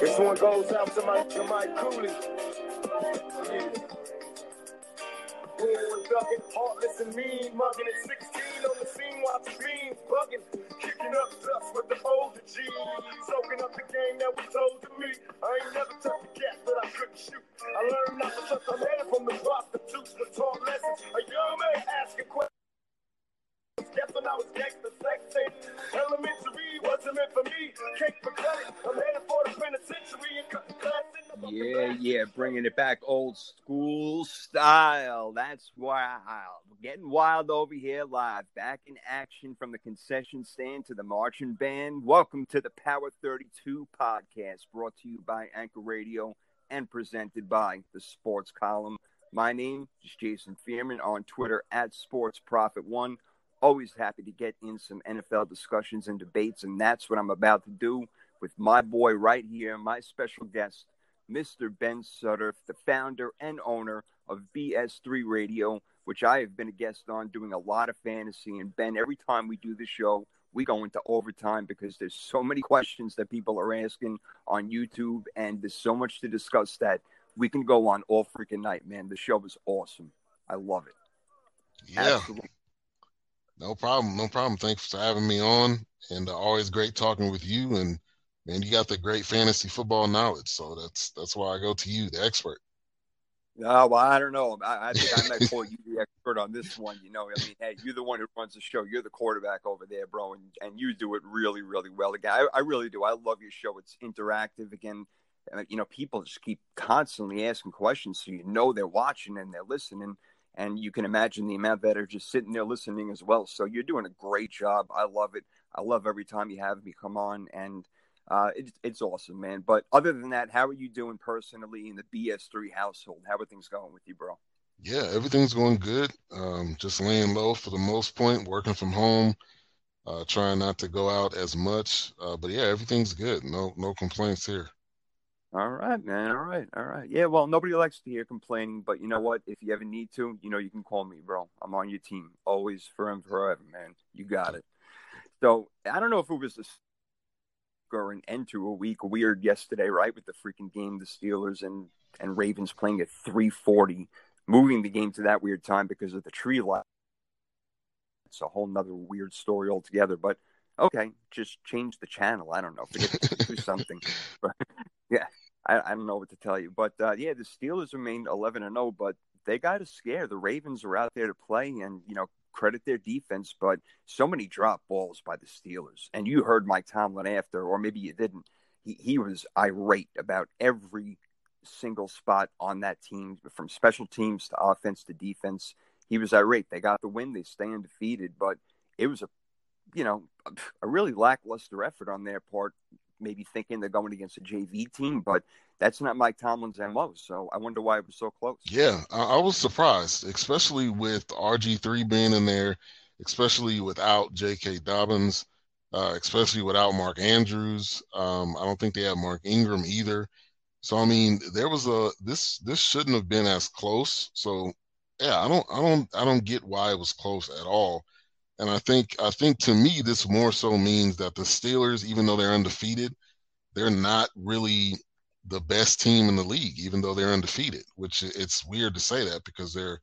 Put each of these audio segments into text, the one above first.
This one goes out to my to my coolie. Yeah. Born ducking, heartless and mean, mugging at 16 on the scene, watching beans bugging, kicking up dust with the older G, soaking up the game that was told to me. I ain't never touched a cat that I couldn't shoot. I learned not to trust a man from the prostitutes, but taught lessons. A young man asking questions. When I was gangster sexy. Elementary wasn't meant for me. Cake for credit. I'm headed for the penitentiary and cutting class in the Yeah, yeah, bringing it back old school style. That's wild. Getting wild over here live. Back in action from the concession stand to the marching band. Welcome to the Power 32 podcast brought to you by Anchor Radio and presented by the Sports Column. My name is Jason Fearman on Twitter at Sports Profit One. Always happy to get in some NFL discussions and debates, and that's what I'm about to do with my boy right here, my special guest, Mr. Ben Sutter, the founder and owner of BS3 Radio, which I have been a guest on doing a lot of fantasy. And Ben, every time we do the show, we go into overtime because there's so many questions that people are asking on YouTube, and there's so much to discuss that we can go on all freaking night, man. The show is awesome. I love it. Yeah, Absolutely. No problem, no problem. Thanks for having me on, and uh, always great talking with you. And man, you got the great fantasy football knowledge, so that's that's why I go to you, the expert. Oh, well, I don't know. I, I think I might call you the expert on this one. You know, I mean, hey, you're the one who runs the show. You're the quarterback over there, bro, and, and you do it really, really well. Again, I, I really do. I love your show. It's interactive. Again, uh, you know, people just keep constantly asking questions, so you know they're watching and they're listening, and you can imagine the amount that are just sitting there listening as well. So you're doing a great job. I love it. I love every time you have me come on, and uh, it's it's awesome, man. But other than that, how are you doing personally in the BS3 household? How are things going with you, bro? Yeah, everything's going good. Um, just laying low for the most point, working from home, uh, trying not to go out as much. Uh, but yeah, everything's good. No no complaints here. All right, man. All right, all right. Yeah, well, nobody likes to hear complaining, but you know what? If you ever need to, you know, you can call me, bro. I'm on your team, always, forever, forever, man. You got it. So I don't know if it was a or an end to a week weird yesterday, right? With the freaking game, the Steelers and and Ravens playing at 3:40, moving the game to that weird time because of the tree light. It's a whole nother weird story altogether. But okay, just change the channel. I don't know, forget to do something. But yeah, I, I don't know what to tell you. But uh, yeah, the Steelers remained 11 and 0, but they got a scare. The Ravens are out there to play, and you know credit their defense, but so many drop balls by the Steelers. And you heard Mike Tomlin after, or maybe you didn't. He, he was irate about every single spot on that team, from special teams to offense to defense. He was irate. They got the win. They stay undefeated, but it was a, you know, a really lackluster effort on their part. Maybe thinking they're going against a JV team, but that's not Mike Tomlin's MO. So I wonder why it was so close. Yeah, I, I was surprised, especially with RG3 being in there, especially without J.K. Dobbins, uh, especially without Mark Andrews. Um, I don't think they have Mark Ingram either. So I mean, there was a this this shouldn't have been as close. So yeah, I don't I don't I don't get why it was close at all. And I think I think to me this more so means that the Steelers, even though they're undefeated, they're not really the best team in the league, even though they're undefeated. Which it's weird to say that because they're,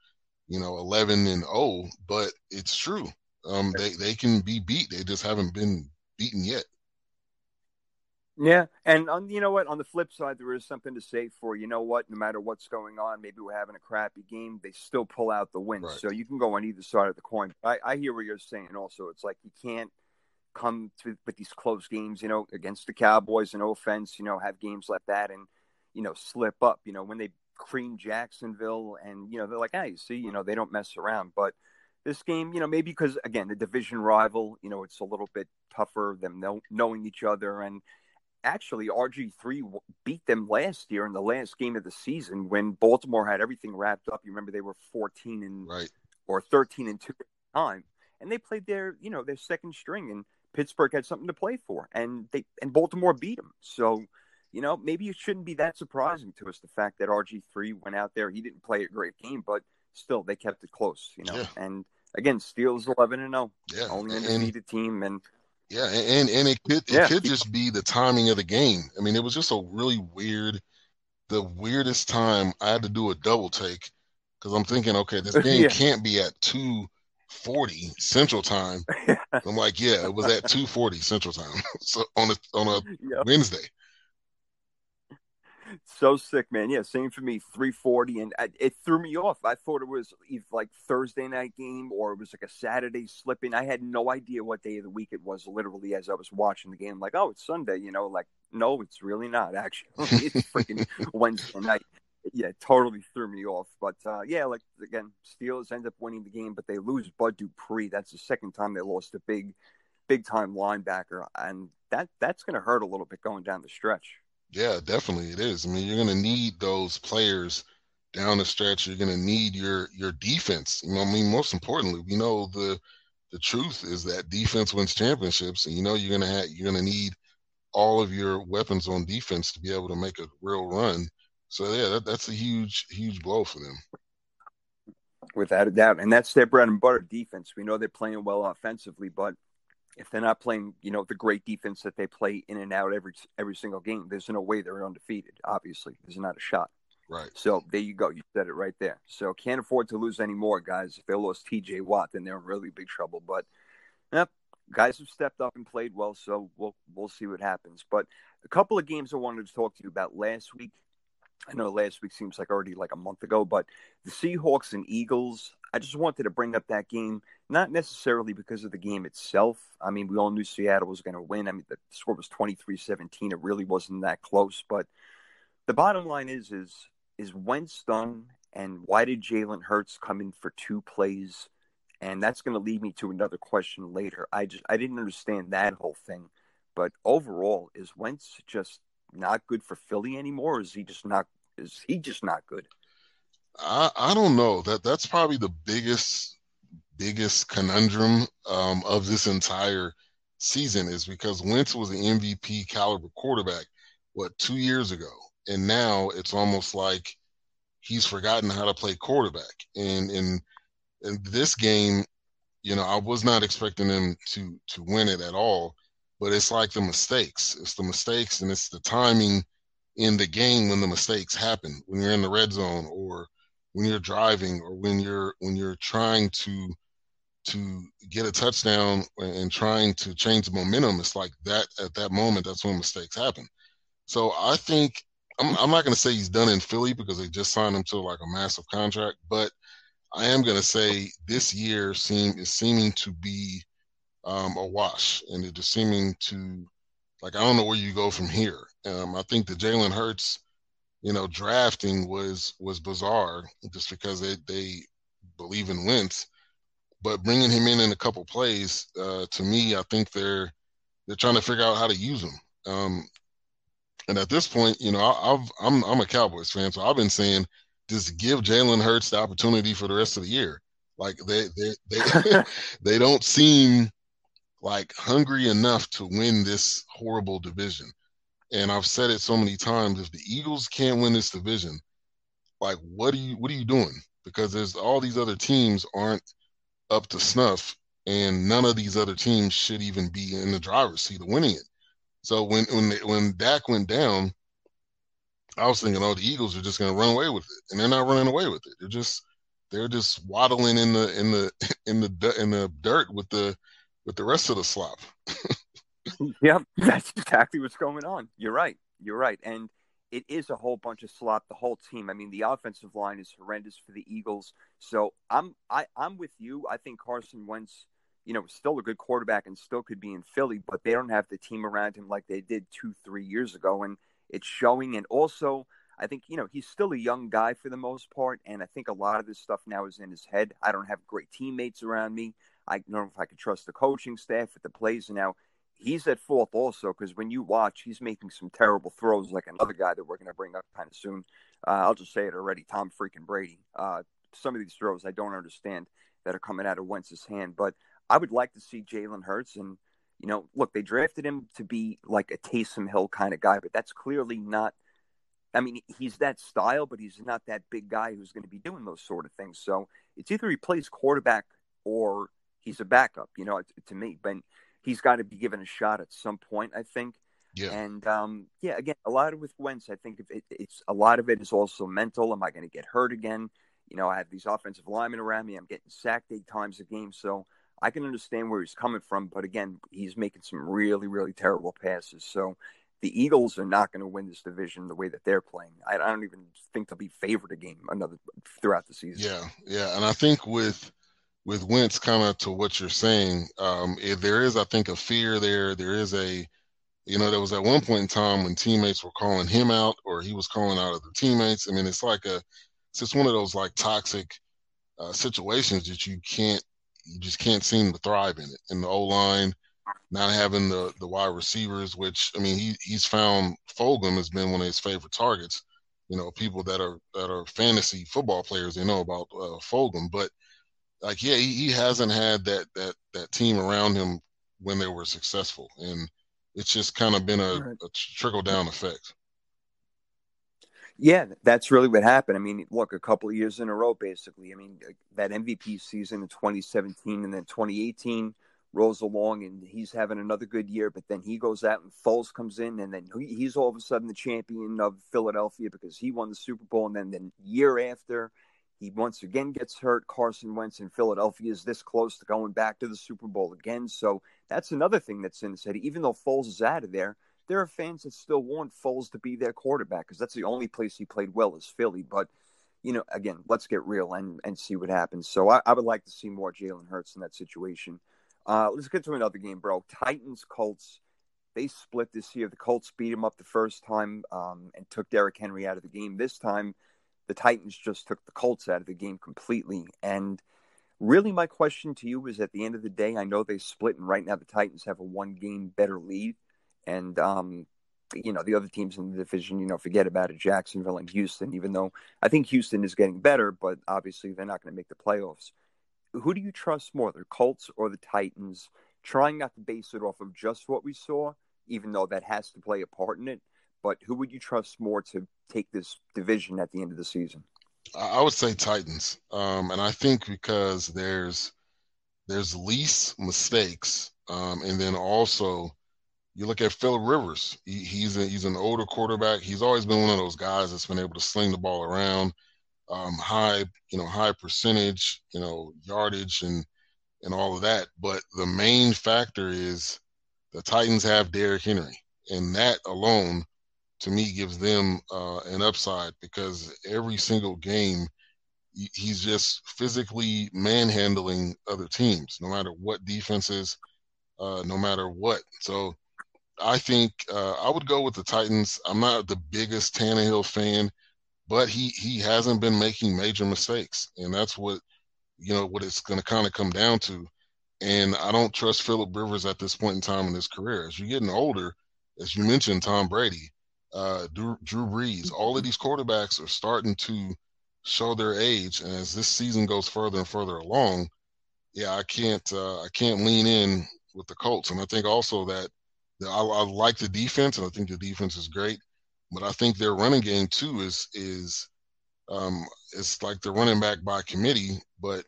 you know, 11 and 0, but it's true. Um, they they can be beat. They just haven't been beaten yet. Yeah, and on you know what, on the flip side, there is something to say for you know what, no matter what's going on, maybe we're having a crappy game, they still pull out the win. Right. So you can go on either side of the coin. I, I hear what you're saying. Also, it's like you can't come to with these close games, you know, against the Cowboys. And no offense, you know, have games like that and you know slip up. You know, when they cream Jacksonville, and you know they're like, hey, you see, you know, they don't mess around, but. This game, you know, maybe because again the division rival, you know, it's a little bit tougher them know, knowing each other, and actually RG3 beat them last year in the last game of the season when Baltimore had everything wrapped up. You remember they were 14 and Right. or 13 and 2 at the time and they played their, you know, their second string and Pittsburgh had something to play for and they and Baltimore beat them. So, you know, maybe it shouldn't be that surprising to us the fact that RG3 went out there. He didn't play a great game, but still they kept it close, you know. Yeah. And again, Steelers 11 and 0, Yeah. only And- undefeated team and Yeah, and and it could it yeah. could just be the timing of the game. I mean, it was just a really weird, the weirdest time. I had to do a double take because I'm thinking, okay, this game yeah. can't be at two forty Central Time. I'm like, yeah, it was at two forty Central Time, so on a on a yep. Wednesday so sick, man. Yeah, same for me. 340, and it threw me off. I thought it was like Thursday night game or it was like a Saturday slipping. I had no idea what day of the week it was. Literally, as I was watching the game, like, oh, it's Sunday. You know, like, no, it's really not. Actually, it's freaking Wednesday night. Yeah, totally threw me off. But uh, yeah, like again, Steelers end up winning the game, but they lose Bud Dupree. That's the second time they lost a big, big time linebacker, and that that's going to hurt a little bit going down the stretch. Yeah, definitely it is. I mean, you're going to need those players down the stretch. You're going to need your your defense. You know, I mean, most importantly, we know the the truth is that defense wins championships, and you know you're going to have you're going to need all of your weapons on defense to be able to make a real run. So yeah, that, that's a huge huge blow for them. Without a doubt, and that's their bread and butter defense. We know they're playing well offensively, but if they're not playing, you know, the great defense that they play in and out every every single game, there's no way they're undefeated. Obviously, there's not a shot. Right. So there you go. You said it right there. So can't afford to lose any more, guys. If they lost T.J. Watt, then they're in really big trouble. But yep, guys have stepped up and played well. So we'll we'll see what happens. But a couple of games I wanted to talk to you about last week. I know last week seems like already like a month ago, but the Seahawks and Eagles. I just wanted to bring up that game, not necessarily because of the game itself. I mean, we all knew Seattle was going to win. I mean, the score was 23-17. It really wasn't that close, but the bottom line is is is Wentz done and why did Jalen Hurts come in for two plays? And that's going to lead me to another question later. I just I didn't understand that whole thing. But overall, is Wentz just not good for Philly anymore? is he just not is he just not good? I, I don't know. That that's probably the biggest biggest conundrum um, of this entire season is because Wentz was an MVP caliber quarterback what two years ago, and now it's almost like he's forgotten how to play quarterback. And in in this game, you know, I was not expecting him to to win it at all, but it's like the mistakes. It's the mistakes and it's the timing in the game when the mistakes happen when you're in the red zone or when you're driving or when you're when you're trying to to get a touchdown and trying to change the momentum it's like that at that moment that's when mistakes happen. So i think i'm, I'm not going to say he's done in philly because they just signed him to like a massive contract but i am going to say this year seem is seeming to be um, a wash and it is seeming to like i don't know where you go from here. Um, i think the jalen hurts you know, drafting was was bizarre just because they they believe in Wentz. But bringing him in in a couple plays, uh, to me, I think they're they're trying to figure out how to use him. Um, and at this point, you know, I, have I'm I'm a Cowboys fan, so I've been saying just give Jalen Hurts the opportunity for the rest of the year. Like they they they they don't seem like hungry enough to win this horrible division and I've said it so many times, if the Eagles can't win this division, like what are you what are you doing? Because there's all these other teams aren't up to snuff, and none of these other teams should even be in the driver's seat of winning it. So when when when Dak went down, I was thinking, oh, the Eagles are just going to run away with it, and they're not running away with it. They're just they're just waddling in the in the in the in the dirt with the with the rest of the slop. yep, that's exactly what's going on. You're right. You're right. And it is a whole bunch of slop. The whole team. I mean, the offensive line is horrendous for the Eagles. So I'm I, I'm with you. I think Carson Wentz, you know, still a good quarterback and still could be in Philly, but they don't have the team around him like they did two, three years ago, and it's showing. And also, I think you know he's still a young guy for the most part, and I think a lot of this stuff now is in his head. I don't have great teammates around me. I don't know if I could trust the coaching staff if the plays now he's at fault also because when you watch, he's making some terrible throws, like another guy that we're going to bring up kind of soon. Uh, I'll just say it already, Tom freaking Brady. Uh, some of these throws I don't understand that are coming out of Wentz's hand, but I would like to see Jalen Hurts and you know, look, they drafted him to be like a Taysom Hill kind of guy, but that's clearly not. I mean, he's that style, but he's not that big guy who's going to be doing those sort of things. So it's either he plays quarterback or he's a backup, you know, to me. But he's got to be given a shot at some point. I think. Yeah. And um, yeah, again, a lot of with Wentz, I think it, it's a lot of it is also mental. Am I going to get hurt again? You know, I have these offensive linemen around me. I'm getting sacked eight times a game, so I can understand where he's coming from. But again, he's making some really, really terrible passes. So the Eagles are not going to win this division the way that they're playing. I, I don't even think they'll be favored a game another throughout the season. Yeah, yeah, and I think with with Wentz, kind of to what you're saying, um, there is, I think, a fear there. There is a, you know, there was at one point in time when teammates were calling him out, or he was calling out other teammates. I mean, it's like a, it's just one of those like toxic uh, situations that you can't, you just can't seem to thrive in it. In the O line, not having the the wide receivers, which I mean, he he's found Fulgham has been one of his favorite targets. You know, people that are that are fantasy football players, they know about uh, but like yeah, he, he hasn't had that that that team around him when they were successful, and it's just kind of been a, a trickle down effect. Yeah, that's really what happened. I mean, look, a couple of years in a row, basically. I mean, that MVP season in 2017 and then 2018 rolls along, and he's having another good year. But then he goes out and Foles comes in, and then he's all of a sudden the champion of Philadelphia because he won the Super Bowl. And then the year after, he once again gets hurt. Carson Wentz in Philadelphia is this close to going back to the Super Bowl again. So that's another thing that's in the city. Even though Foles is out of there, there are fans that still want Foles to be their quarterback because that's the only place he played well is Philly. But you know, again, let's get real and and see what happens. So I, I would like to see more Jalen Hurts in that situation. Uh, let's get to another game, bro. Titans Colts. They split this year. The Colts beat him up the first time um, and took Derrick Henry out of the game. This time the Titans just took the Colts out of the game completely. And really, my question to you is at the end of the day, I know they split, and right now the Titans have a one game better lead. And, um, you know, the other teams in the division, you know, forget about it Jacksonville and Houston, even though I think Houston is getting better, but obviously they're not going to make the playoffs. Who do you trust more, the Colts or the Titans? Trying not to base it off of just what we saw, even though that has to play a part in it but who would you trust more to take this division at the end of the season? I would say Titans, um, and I think because there's there's least mistakes, um, and then also you look at Phil Rivers. He, he's a, he's an older quarterback. He's always been one of those guys that's been able to sling the ball around, um, high you know high percentage, you know yardage and and all of that. But the main factor is the Titans have Derrick Henry, and that alone to me gives them uh, an upside because every single game he's just physically manhandling other teams, no matter what defenses, uh, no matter what. So I think uh, I would go with the Titans. I'm not the biggest Tannehill fan, but he he hasn't been making major mistakes, and that's what you know what it's going to kind of come down to. And I don't trust Philip Rivers at this point in time in his career. As you're getting older, as you mentioned, Tom Brady, uh, Drew, Brees. All of these quarterbacks are starting to show their age, and as this season goes further and further along, yeah, I can't uh, I can't lean in with the Colts, and I think also that I, I like the defense, and I think the defense is great, but I think their running game too is is um, it's like they're running back by committee, but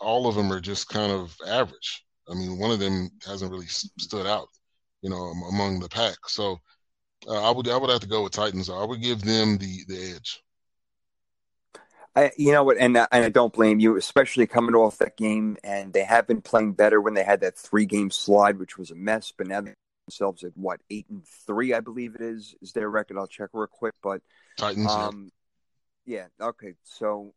all of them are just kind of average. I mean, one of them hasn't really stood out, you know, among the pack. So uh, I would I would have to go with Titans. I would give them the the edge. I, you know what, and and I don't blame you, especially coming off that game. And they have been playing better when they had that three game slide, which was a mess. But now they themselves at what eight and three, I believe it is, is their record. I'll check real quick. But Titans, um, yeah. yeah, okay. So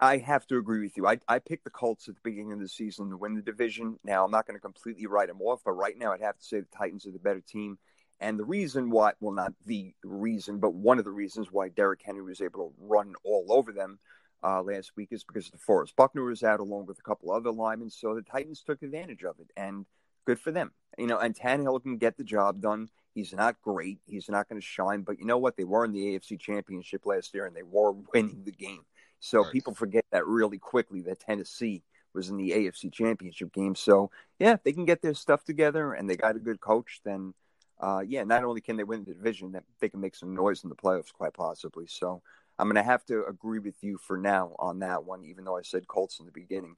I have to agree with you. I I picked the Colts at the beginning of the season to win the division. Now I'm not going to completely write them off, but right now I'd have to say the Titans are the better team. And the reason why, well, not the reason, but one of the reasons why Derrick Henry was able to run all over them uh, last week is because DeForest Buckner was out along with a couple other linemen. So the Titans took advantage of it, and good for them. You know, and Tannehill can get the job done. He's not great. He's not going to shine, but you know what? They were in the AFC Championship last year, and they were winning the game. So right. people forget that really quickly that Tennessee was in the AFC Championship game. So yeah, if they can get their stuff together and they got a good coach, then – uh, yeah, not only can they win the division, that they can make some noise in the playoffs, quite possibly. So I'm going to have to agree with you for now on that one, even though I said Colts in the beginning.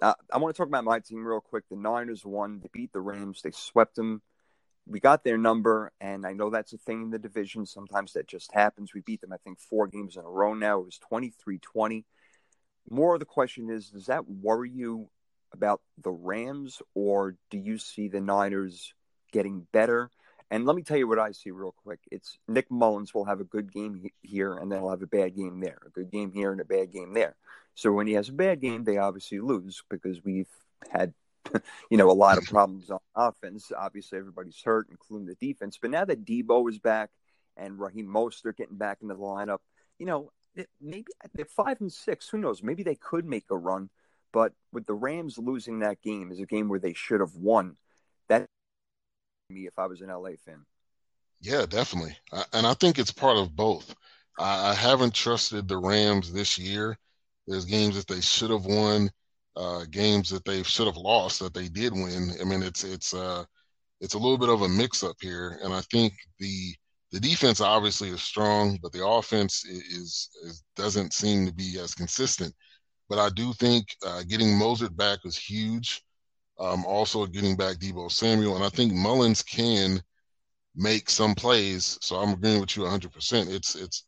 Uh, I want to talk about my team real quick. The Niners won. They beat the Rams. They swept them. We got their number, and I know that's a thing in the division. Sometimes that just happens. We beat them, I think, four games in a row now. It was 23 20. More of the question is Does that worry you about the Rams, or do you see the Niners getting better? And let me tell you what I see real quick. It's Nick Mullens will have a good game here, and then he'll have a bad game there. A good game here and a bad game there. So when he has a bad game, they obviously lose because we've had, you know, a lot of problems on offense. Obviously, everybody's hurt, including the defense. But now that Debo is back and Raheem Mostert getting back into the lineup, you know, maybe they're five and six. Who knows? Maybe they could make a run. But with the Rams losing that game is a game where they should have won. Me if I was an LA fan. Yeah, definitely. And I think it's part of both. I haven't trusted the Rams this year there's games that they should have won, uh, games that they should have lost that they did win. I mean, it's it's uh, it's a little bit of a mix up here, and I think the the defense obviously is strong, but the offense is, is doesn't seem to be as consistent. But I do think uh, getting Mostert back was huge. Um, also getting back Deebo Samuel, and I think Mullens can make some plays. So I'm agreeing with you 100%. It's it's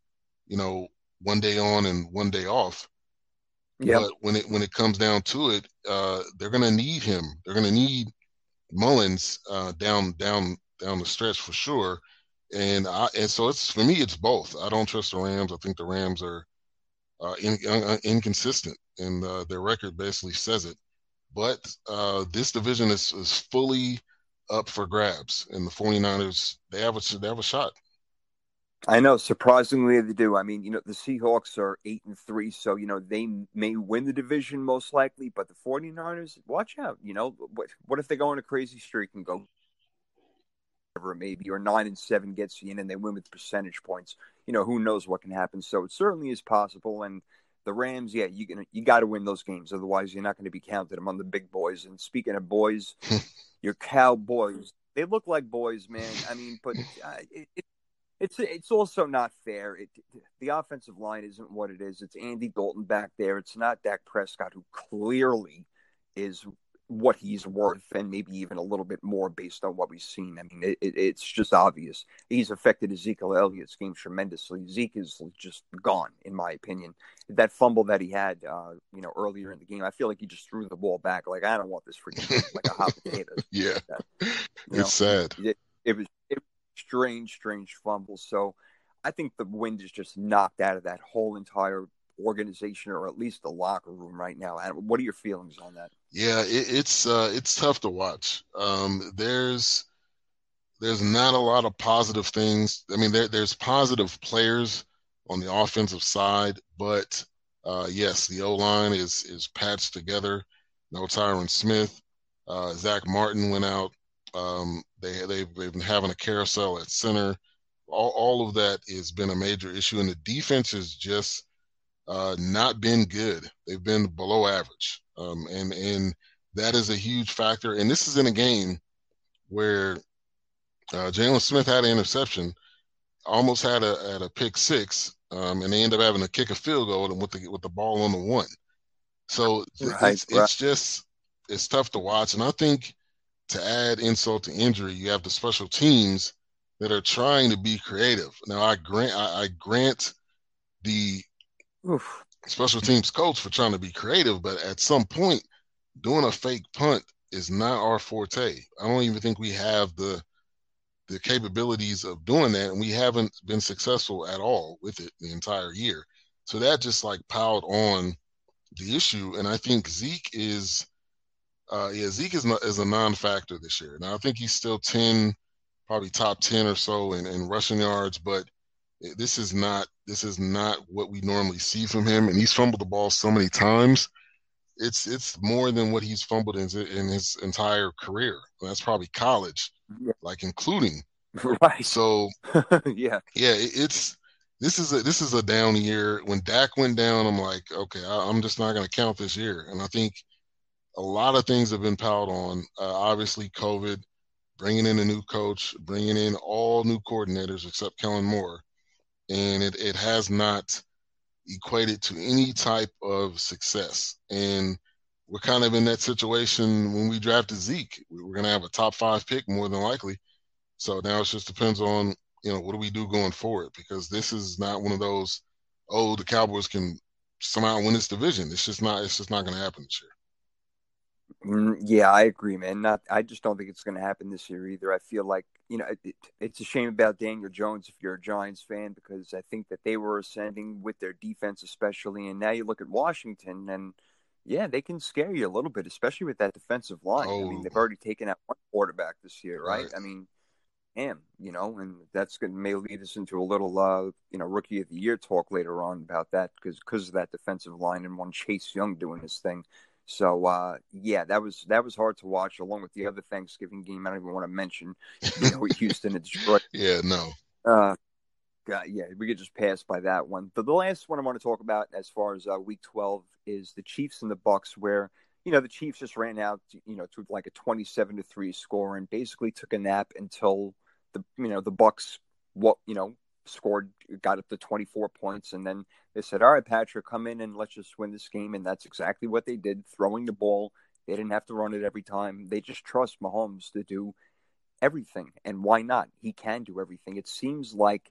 you know one day on and one day off. Yep. But when it when it comes down to it, uh, they're going to need him. They're going to need Mullens uh, down down down the stretch for sure. And I and so it's for me, it's both. I don't trust the Rams. I think the Rams are uh, in, uh, inconsistent, and uh, their record basically says it. But uh, this division is, is fully up for grabs, and the 49ers they have a they have a shot. I know, surprisingly they do. I mean, you know, the Seahawks are 8 and 3, so you know, they may win the division most likely, but the 49ers, watch out, you know, what what if they go on a crazy streak and go whatever maybe or 9 and 7 gets you in and they win with percentage points. You know, who knows what can happen. So it certainly is possible and the Rams, yeah, you can you got to win those games otherwise you're not going to be counted among the big boys. And speaking of boys, your Cowboys, they look like boys, man. I mean, but uh, it, it it's it's also not fair. It, the offensive line isn't what it is. It's Andy Dalton back there. It's not Dak Prescott, who clearly is what he's worth, and maybe even a little bit more based on what we've seen. I mean, it, it, it's just obvious. He's affected Ezekiel Elliott's game tremendously. Zeke is just gone, in my opinion. That fumble that he had, uh, you know, earlier in the game, I feel like he just threw the ball back. Like I don't want this you, like a hot potato. yeah, it's know? sad. It, it was. It, strange, strange fumble. So I think the wind is just knocked out of that whole entire organization, or at least the locker room right now. What are your feelings on that? Yeah, it, it's uh, it's tough to watch. Um, there's there's not a lot of positive things. I mean, there, there's positive players on the offensive side, but uh, yes, the O line is is patched together. No Tyron Smith. Uh, Zack Martin went out. Um, they they've, been having a carousel at center. All, all of that has been a major issue, and the defense has just uh, not been good. They've been below average, um, and and that is a huge factor. And this is in a game where uh, Jaylon Smith had an interception, almost had a had a pick six, um, and they end up having to kick a field goal with the with the ball on the one. So right, it's, right. it's just it's tough to watch, and I think to add insult to injury, you have the special teams that are trying to be creative. Now, I grant I, I grant the Oof. Special teams coach for trying to be creative, but at some point, doing a fake punt is not our forte. I don't even think we have the the capabilities of doing that, and we haven't been successful at all with it the entire year. So that just like piled on the issue, and I think Zeke is uh, yeah, Zeke is, not, is a non-factor this year. Now I think he's still ten, probably top ten or so in, in rushing yards, but this is not this is not what we normally see from him. And he's fumbled the ball so many times. It's it's more than what he's fumbled in, in his entire career. That's probably college, yeah. like including. Right. So yeah, yeah, it's this is a this is a down year. When Dak went down, I'm like, okay, I, I'm just not going to count this year. And I think a lot of things have been piled on. Uh, obviously, COVID, bringing in a new coach, bringing in all new coordinators except Kellen Moore, and it, it has not equated to any type of success. And we're kind of in that situation when we drafted Zeke. We're going to have a top five pick more than likely. So now it just depends on you know what do we do going forward because this is not one of those oh the Cowboys can somehow win this division. It's just not. It's just not going to happen this year. Mm, yeah, I agree, man. Not, I just don't think it's going to happen this year either. I feel like you know it, it's a shame about Daniel Jones if you're a Giants fan because I think that they were ascending with their defense, especially, and now you look at Washington and yeah, they can scare you a little bit, especially with that defensive line. Oh. I mean, they've oh. already taken out one quarterback this year, right? right. I mean, him, you know, and that's going to may lead us into a little, uh, you know, rookie of the year talk later on about that because because of that defensive line and one Chase Young doing his thing. So uh, yeah, that was that was hard to watch, along with the other Thanksgiving game. I don't even want to mention, you know, Houston and Detroit. yeah, no. Uh, God, yeah, we could just pass by that one. But the last one I want to talk about, as far as uh, Week 12, is the Chiefs and the Bucs, where you know the Chiefs just ran out, you know, to like a 27 to three score and basically took a nap until the you know the Bucs what you know scored got up to 24 points and then they said all right Patrick come in and let's just win this game. And that's exactly what they did throwing the ball. They didn't have to run it every time. They just trust Mahomes to do everything. And why not? He can do everything. It seems like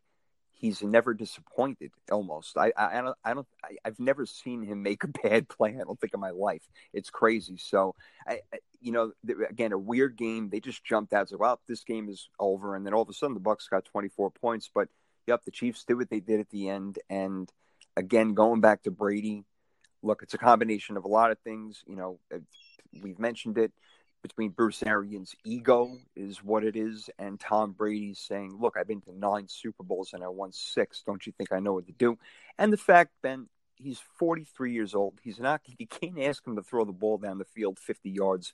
he's never disappointed almost. I i, I don't i don't I, have never seen him make a bad play i don't think in my life. It's crazy. So i, I you know again a weird game. They just jumped out well this game is over. And then all of a sudden the bucs got 24 points but yep the chiefs did what they did at the end and again going back to brady look it's a combination of a lot of things you know we've mentioned it between Bruce Arians' ego is what it is, and Tom Brady's saying, "Look, I've been to nine Super Bowls and I won six. Don't you think I know what to do?" And the fact, Ben, he's 43 years old. He's not. You can't ask him to throw the ball down the field 50 yards,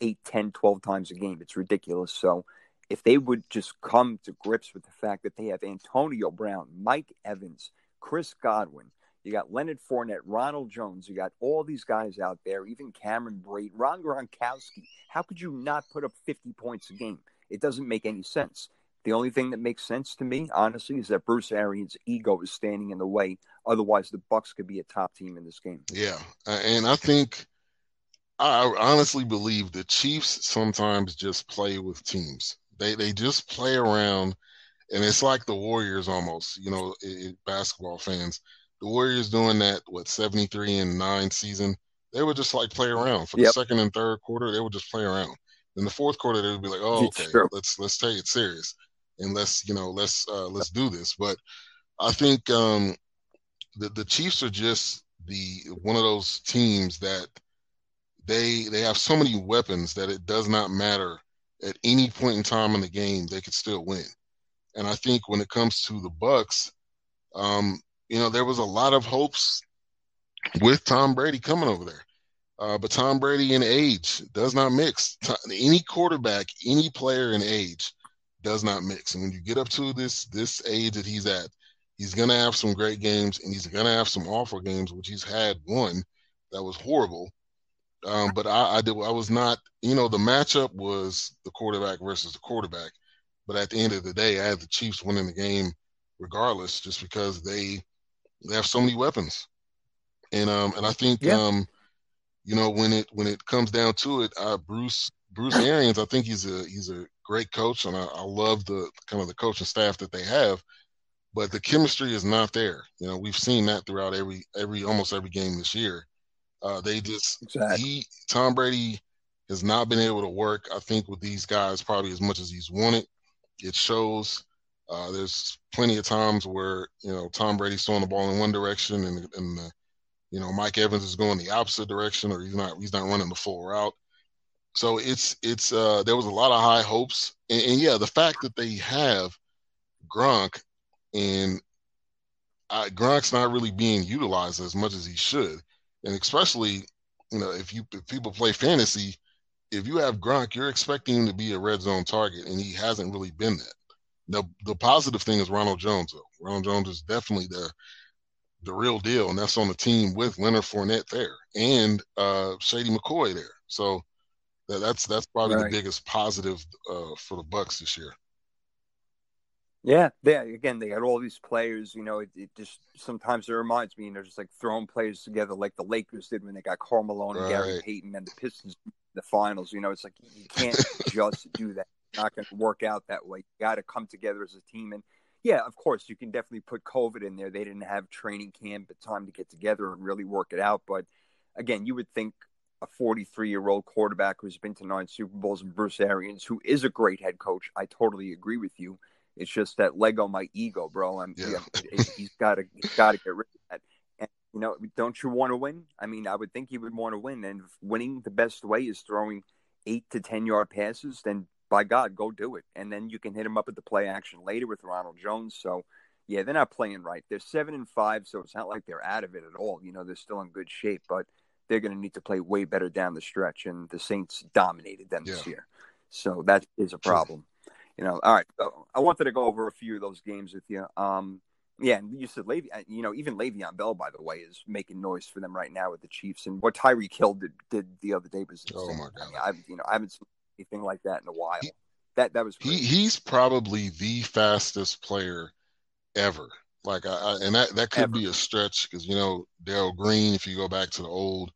8, 10, 12 times a game. It's ridiculous. So, if they would just come to grips with the fact that they have Antonio Brown, Mike Evans, Chris Godwin, you got Leonard Fournette, Ronald Jones. You got all these guys out there, even Cameron Brate, Ron Gronkowski. How could you not put up 50 points a game? It doesn't make any sense. The only thing that makes sense to me, honestly, is that Bruce Arians' ego is standing in the way. Otherwise, the Bucs could be a top team in this game. Yeah, and I think I honestly believe the Chiefs sometimes just play with teams. They they just play around, and it's like the Warriors almost. You know, it, it, basketball fans the Warriors doing that what 73 and 9 season, they would just like play around for the second and third quarter. They would just play around. In the fourth quarter, they would be like, "Oh, okay, let's let's take it serious and let's you know let's uh, let's do this." But I think um, the the Chiefs are just the one of those teams that they they have so many weapons that it does not matter at any point in time in the game they could still win. And I think when it comes to the Bucs, um, you know, there was a lot of hopes with Tom Brady coming over there. Uh, but Tom Brady in age does not mix. Any quarterback, any player in age does not mix. And when you get up to this this age that he's at, he's gonna have some great games and he's gonna have some awful games, which he's had one that was horrible. Um, but I, I did I was not, you know, the matchup was the quarterback versus the quarterback. But at the end of the day, I had the Chiefs winning the game regardless, just because they they have so many weapons, and um, and I think yeah. um, you know, when it when it comes down to it, uh, Bruce Bruce Arians, I think he's a he's a great coach, and I, I love the kind of the coaching staff that they have. But the chemistry is not there. You know, we've seen that throughout every every almost every game this year. Uh, they just exactly. he Tom Brady has not been able to work. I think with these guys probably as much as he's wanted. It shows. Uh, there's plenty of times where you know Tom Brady's throwing the ball in one direction and and the, you know Mike Evans is going the opposite direction or he's not he's not running the full route. So it's it's uh, there was a lot of high hopes and, and yeah the fact that they have Gronk and uh, Gronk's not really being utilized as much as he should, and especially you know if you if people play fantasy, if you have Gronk, you're expecting him to be a red zone target, and he hasn't really been that. The the positive thing is Ronald Jones though. Ronald Jones is definitely the the real deal, and that's on the team with Leonard Fournette there and uh, Shady McCoy there. So that, that's that's probably right. the biggest positive uh, for the Bucs this year. Yeah, yeah. Again, they got all these players. You know, it, it, just sometimes it reminds me, you know, just like throwing players together like the Lakers did when they got Carmelo and right. Gary Payton and the Pistons in the finals. You know, it's like you can't just do that. It's not going to work out that way. You got to come together as a team. And yeah, of course, you can definitely put COVID in there. They didn't have training camp, but time to get together and really work it out. But again, you would think a 43 year old quarterback who's been to nine Super Bowls and Bruce Arians, who is a great head coach. I totally agree with you it's just that Lego my ego, bro. I'm yeah. yeah he's got to he's got to get rid of that. And you know, don't you want to win? I mean, I would think he would want to win, and winning the best way is throwing eight to ten yard passes. Then by God, go do it, and then you can hit him up at the play action later with Ronald Jones. So. Yeah, they're not playing right. They're seven and five, so it's not like they're out of it at all. You know, they're still in good shape, but they're going to need to play way better down the stretch. And the Saints dominated them yeah. this year, so that is a problem you know, all right. I wanted to go over a few of those games with you. Um, yeah, and you said Le'Veon, uh, you know, even Le'Veon Bell, by the way, is making noise for them right now with the Chiefs. And what Tyreek Hill did, did the other day was insane. Oh my god! I mean, I've you know I haven't seen anything like that in a while. He, that that was he, he's probably the fastest player ever. Like I, I and that that could ever. be a stretch because you know Darrell Green. If you go back to the old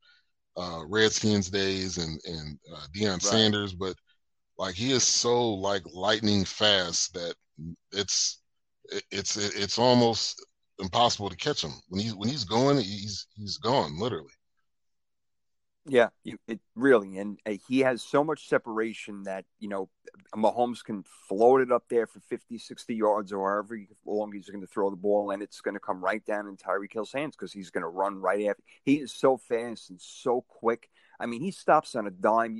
uh, Redskins days and and uh, Deion right. Sanders, but like he is so like lightning fast that it's it's it's almost impossible to catch him when he's when he's going. He's he's gone literally. Yeah, it really, and uh, he has so much separation that you know Mahomes can float it up there for 50, 60 yards or however long he's going to throw the ball, and it's going to come right down in Tyreek Hill's hands because he's going to run right after. He is so fast and so quick. I mean, he stops on a dime.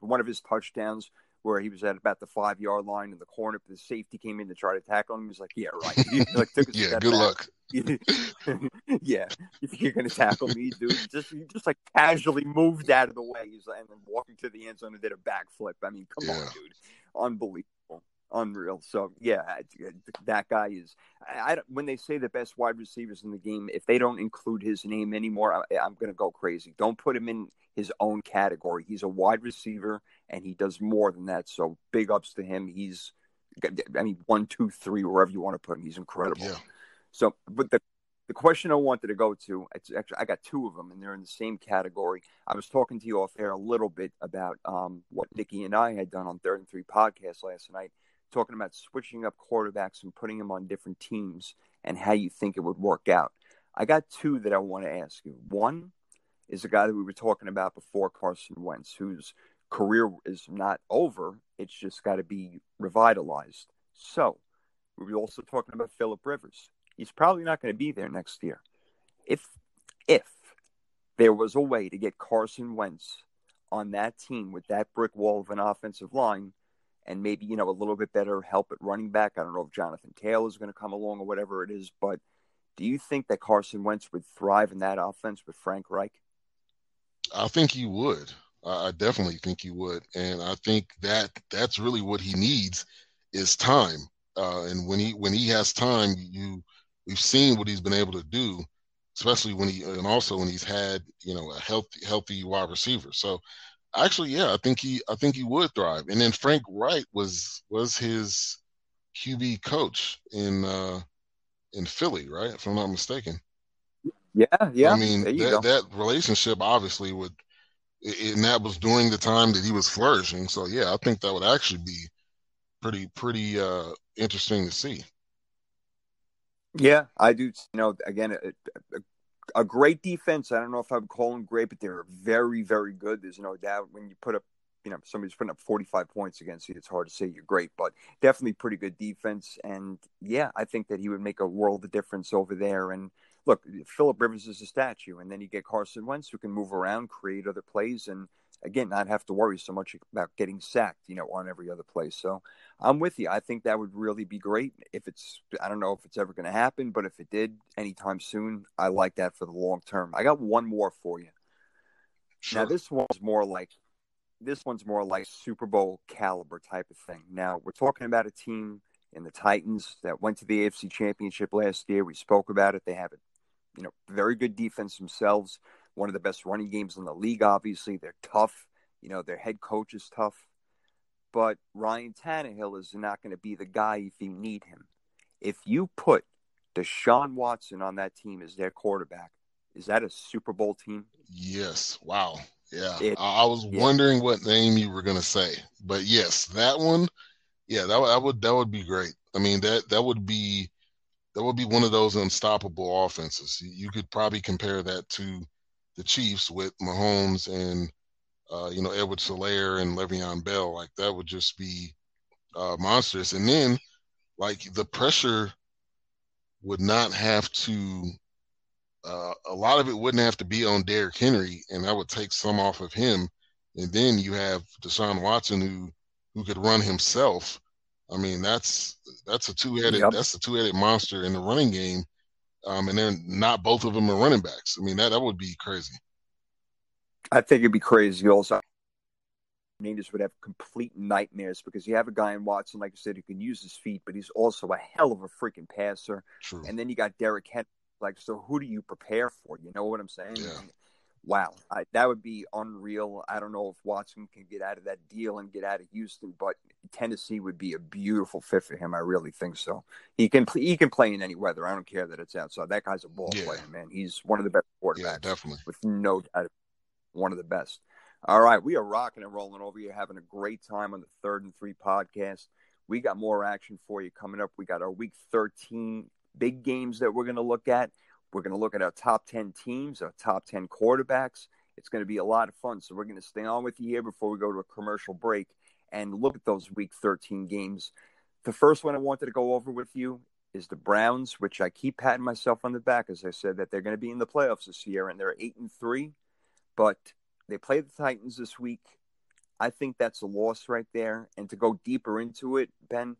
One of his touchdowns where he was at about the five yard line in the corner. But the safety came in to try to tackle him. He was like, "Yeah, right." He, like, yeah, good back. luck. yeah, if you're gonna tackle me, dude, just you just like casually moved out of the way. He's like, and then walking to the end zone and did a backflip. I mean, come yeah. on, dude, unbelievable, unreal. So yeah, that guy is. I, I, when they say the best wide receivers in the game, if they don't include his name anymore, I, I'm gonna go crazy. Don't put him in his own category. He's a wide receiver and he does more than that. So big ups to him. He's, I mean, one, two, three, wherever you want to put him, he's incredible. Yeah. So, but the the question I wanted to go to, it's actually I got two of them, and they're in the same category. I was talking to you off air a little bit about um, what Nikki and I had done on Third and Three podcast last night, talking about switching up quarterbacks and putting them on different teams and how you think it would work out. I got two that I want to ask you. One is a guy that we were talking about before, Carson Wentz, whose career is not over. It's just got to be revitalized. So we were also talking about Philip Rivers. He's probably not going to be there next year. If if there was a way to get Carson Wentz on that team with that brick wall of an offensive line and maybe, you know, a little bit better help at running back. I don't know if Jonathan Taylor is going to come along or whatever it is, but do you think that Carson Wentz would thrive in that offense with Frank Reich? I think he would. I definitely think he would, and I think that that's really what he needs is time. Uh, and when he when he has time, you we've seen what he's been able to do, especially when he and also when he's had you know a healthy healthy wide receiver. So actually, yeah, I think he I think he would thrive. And then Frank Reich was was his QB coach in uh, in Philly, right? If I'm not mistaken. Yeah, yeah. I mean, that, that relationship obviously would, and that was during the time that he was flourishing. So yeah, I think that would actually be pretty pretty uh interesting to see. Yeah, I do. You know, again, a, a, a great defense. I don't know if I would call them great, but they're very, very good. There's no doubt when you put up you know somebody's putting up 45 points against you it's hard to say you're great but definitely pretty good defense and yeah i think that he would make a world of difference over there and look, Philip Rivers is a statue, and then you get Carson Wentz who can move around, create other plays, and again, not have to worry so much about getting sacked, you know, on every other play. So I'm with you. I think that would really be great. If it's, I don't know if it's ever going to happen, but if it did anytime soon, I like that for the long term. I got one more for you. Sure. Now, this one's more like, this one's more like Super Bowl caliber type of thing. Now, we're talking about a team in the Titans that went to the AFC Championship last year. We spoke about it. They have a you know, very good defense themselves. One of the best running games in the league, obviously. They're tough. You know, their head coach is tough. But Ryan Tannehill is not going to be the guy if you need him. If you put Deshaun Watson on that team as their quarterback, is that a Super Bowl team? Yes. Wow. Yeah. It- I, was yeah. wondering what name you were gonna say, but yes, that one. Yeah, that, would- that would that would be great. I mean that that would be that would be one of those unstoppable offenses. You could probably compare that to the Chiefs with Mahomes and uh, you know Edwards Helaire and Le'Veon Bell. Like that would just be uh, monstrous. And then like the pressure would not have to. Uh, a lot of it wouldn't have to be on Derrick Henry, and that would take some off of him. And then you have Deshaun Watson, who who could run himself. I mean, that's that's a two headed Yep. that's a two headed monster in the running game. Um, and then not both of them are running backs. I mean, that that would be crazy. I think it'd be crazy. Also, Niners would have complete nightmares because you have a guy in Watson, like I said, who can use his feet, but he's also a hell of a freaking passer. True. And then you got Derrick Henry. Like, so who do you prepare for? You know what I'm saying? Yeah. Wow, I, that would be unreal. I don't know if Watson can get out of that deal and get out of Houston, but Tennessee would be a beautiful fit for him. I really think so. He can he can play in any weather. I don't care that it's outside. That guy's a ball Yeah. player, man. He's one of the best quarterbacks Yeah, definitely. with no doubt, one of the best. All right, we are rocking and rolling over here, having a great time on the Third and Three podcast. We got more action for you coming up. We got our Week 13 big games that we're going to look at. We're going to look at our top 10 teams, our top 10 quarterbacks. It's going to be a lot of fun. So we're going to stay on with you here before we go to a commercial break and look at those Week 13 games. The first one I wanted to go over with you is the Browns, which I keep patting myself on the back as I said that they're going to be in the playoffs this year, and they're eight and three, but they play the Titans this week. I think that's a loss right there. And to go deeper into it, Ben,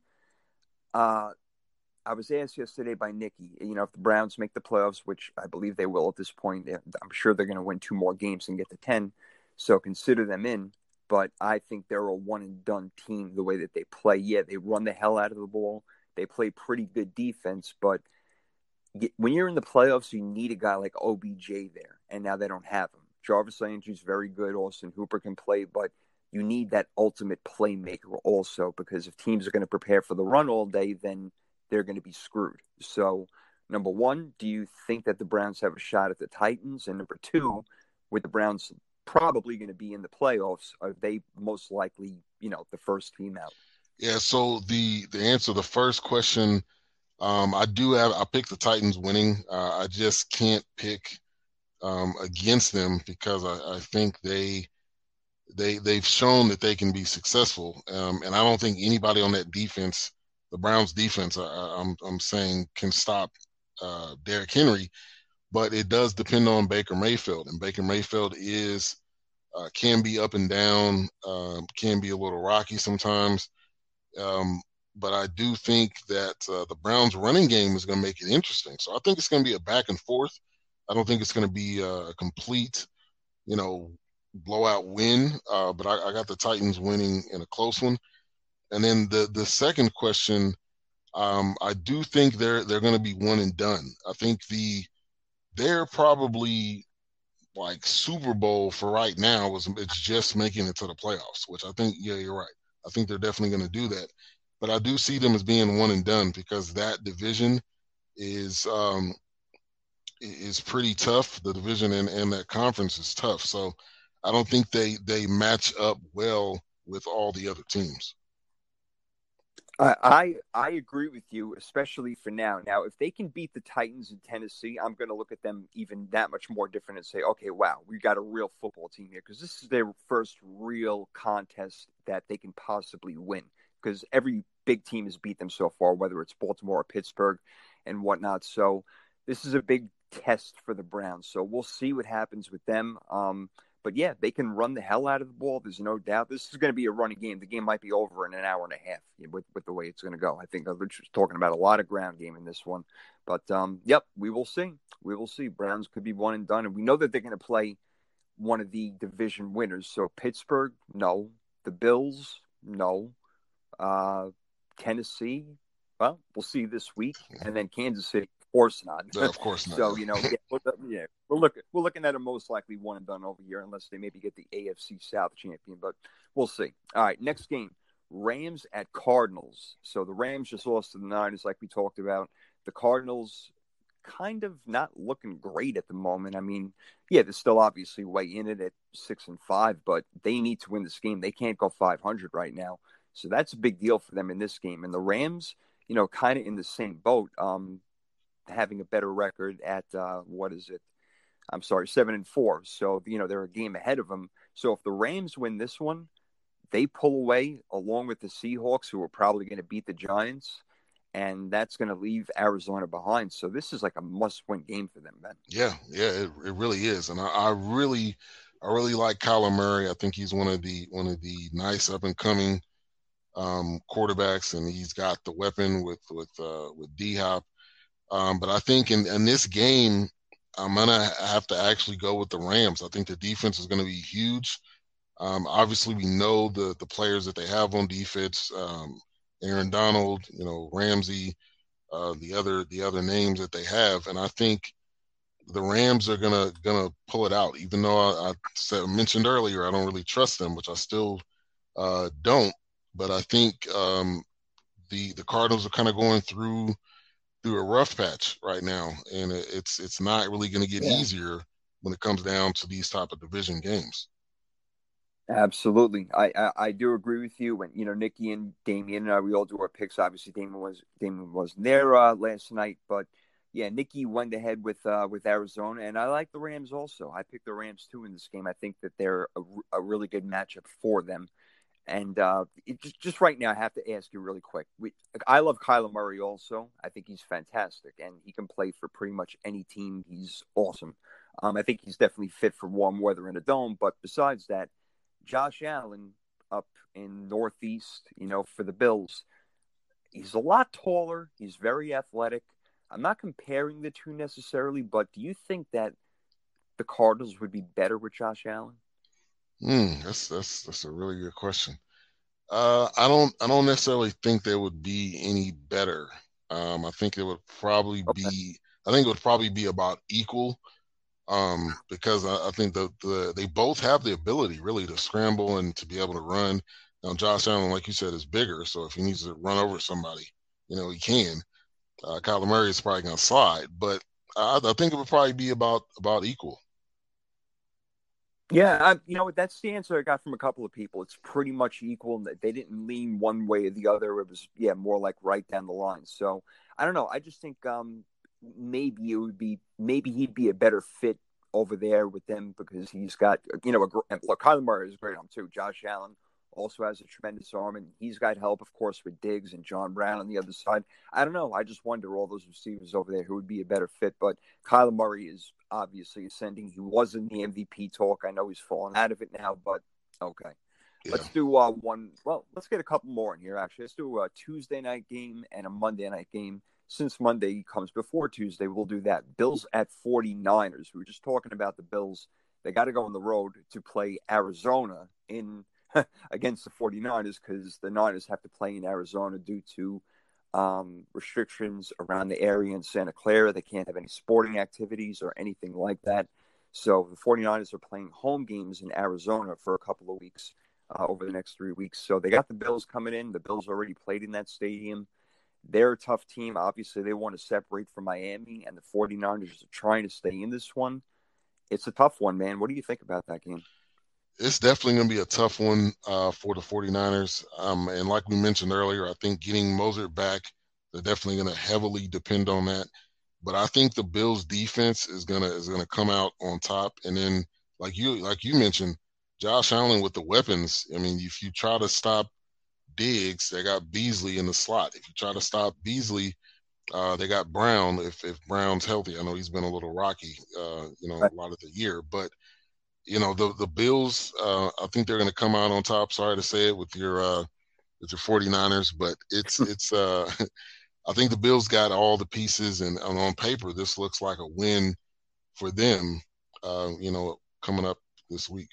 uh, I was asked yesterday by Nikki, you know, if the Browns make the playoffs, which I believe they will at this point, I'm sure they're going to win two more games and get to 10. So consider them in. But I think they're a one and done team the way that they play. Yeah, they run the hell out of the ball. They play pretty good defense, but when you're in the playoffs, you need a guy like OBJ there, and now they don't have him. Jarvis Landry's very good. Austin Hooper can play, but you need that ultimate playmaker also because if teams are going to prepare for the run all day, then they're going to be screwed. So, number one, do you think that the Browns have a shot at the Titans? And number two, with the Browns probably going to be in the playoffs, are they most likely, you know, the first team out? Yeah, so the the answer to the first question, um, I do have I picked the Titans winning. Uh, I just can't pick um, against them because I, I think they they they've shown that they can be successful, um, and I don't think anybody on that defense, the Browns defense, I, I- I'm I'm saying can stop uh, Derrick Henry, but it does depend on Baker Mayfield, and Baker Mayfield is uh, can be up and down, um, can be a little rocky sometimes. Um, but I do think that uh, the Browns' running game is going to make it interesting. So I think it's going to be a back and forth. I don't think it's going to be a complete, you know, blowout win. Uh, but I, I got the Titans winning in a close one. And then the the second question, um, I do think they're they're going to be one and done. I think the they're probably like Super Bowl for right now was it's just making it to the playoffs, which I think yeah you're right. I think they're definitely going to do that. But I do see them as being one and done because that division is um, is pretty tough. The division and, and that conference is tough. So I don't think they they match up well with all the other teams. I, I I agree with you, especially for now. Now, if they can beat the Titans in Tennessee, I'm going to look at them even that much more different and say, okay, wow, we got a real football team here because this is their first real contest that they can possibly win. Because every big team has beat them so far, whether it's Baltimore or Pittsburgh and whatnot. So this is a big test for the Browns. So we'll see what happens with them. Um, but yeah, they can run the hell out of the ball. There's no doubt. This is going to be a running game. The game might be over in an hour and a half with, with the way it's going to go. I think Rich was talking about a lot of ground game in this one. But um, yep, we will see. We will see. Browns could be one and done. And we know that they're going to play one of the division winners. So Pittsburgh, no. The Bills, no. Uh, Tennessee, well, we'll see this week. And then Kansas City, course not. Yeah, of course not. So you know, yeah, we're, yeah, we're looking we're looking at a most likely one and done over here, unless they maybe get the AFC South champion, but we'll see. All right, next game: Rams at Cardinals. So the Rams just lost to the Niners, like we talked about. The Cardinals kind of not looking great at the moment. I mean, yeah, they're still obviously way in it at six and five, but they need to win this game. They can't go 500 right now. So that's a big deal for them in this game. And the Rams, you know, kind of in the same boat, um, having a better record at uh, what is it? I'm sorry, seven and four. So you know they're a game ahead of them. So if the Rams win this one, they pull away along with the Seahawks, who are probably going to beat the Giants, and that's going to leave Arizona behind. So this is like a must-win game for them, man. Yeah, yeah, it, it really is, and I, I really, I really like Kyler Murray. I think he's one of the one of the nice up and coming um, quarterbacks, and he's got the weapon with with uh, with D Hop. Um, but I think in, in this game, I'm gonna have to actually go with the Rams. I think the defense is to be huge. Um, obviously, we know the the players that they have on defense. Um, Aaron Donald, you know Ramsey, uh, the other the other names that they have, and I think the Rams are gonna gonna pull it out. Even though I, I said, mentioned earlier, I don't really trust them, which I still uh, don't. But I think um, the the Cardinals are kind of going through through a rough patch right now, and it's it's not really going to get yeah. easier when it comes down to these type of division games. Absolutely, I, I, I do agree with you. When you know Nikki and Damien and I, we all do our picks. Obviously, Damien was Damien wasn't there uh, last night, but yeah, Nikki went ahead with uh, with Arizona, and I like the Rams also. I picked the Rams too in this game. I think that they're a, a really good matchup for them. And uh, just just right now, I have to ask you really quick. We, I love Kyler Murray also. I think he's fantastic, and he can play for pretty much any team. He's awesome. Um, I think he's definitely fit for warm weather in a dome. But besides that, Josh Allen up in Northeast, you know, for the Bills, he's a lot taller. He's very athletic. I'm not comparing the two necessarily, but do you think that the Cardinals would be better with Josh Allen? Hmm, that's that's that's a really good question. Uh, I don't I don't necessarily think they would be any better. Um, I think it would probably okay. be I think it would probably be about equal. Um, because I, I think the, the they both have the ability really to scramble and to be able to run. Now Josh Allen, like you said, is bigger, so if he needs to run over somebody, you know, he can. Uh, Kyler Murray is probably going to slide, but I, I think it would probably be about about equal. Yeah, I, you know that's the answer I got from a couple of people. It's pretty much equal. They didn't lean one way or the other. It was yeah, more like right down the line. So I don't know. I just think um, maybe it would be maybe he'd be a better fit over there with them because he's got you know a look. Kyler Murray is great on too. Josh Allen also has a tremendous arm, and he's got help, of course, with Diggs and John Brown on the other side. I don't know. I just wonder all those receivers over there who would be a better fit. But Kyler Murray is obviously ascending. He was in the MVP talk. I know he's fallen out of it now, but okay. Yeah. Let's do uh, one. Well, let's get a couple more in here. Actually, let's do a Tuesday night game and a Monday night game. Since Monday comes before Tuesday, we'll do that. Bills at 49ers. We were just talking about the Bills. They got to go on the road to play Arizona in against the 49ers because the Niners have to play in Arizona due to um, restrictions around the area in Santa Clara. They can't have any sporting activities or anything like that. So the 49ers are playing home games in Arizona for a couple of weeks uh, over the next three weeks. So they got the Bills coming in. The Bills already played in that stadium. They're a tough team. Obviously, they want to separate from Miami, and the 49ers are trying to stay in this one. It's a tough one, man. What do you think about that game? It's definitely going to be a tough one uh, for the 49ers. Um, and like we mentioned earlier, I think getting Mostert back, they're definitely going to heavily depend on that. But I think the Bills defense is gonna is gonna come out on top. And then like you like you mentioned, Josh Allen with the weapons. I mean, if you try to stop Diggs, they got Beasley in the slot. If you try to stop Beasley, uh, they got Brown. If if Brown's healthy, I know he's been a little rocky, uh, you know, a lot of the year, but you know the the Bills. Uh, I think they're going to come out on top. Sorry to say it with your uh, with your 49ers, but it's it's. Uh, I think the Bills got all the pieces, and, and, on paper, this looks like a win for them. Uh, you know, coming up this week.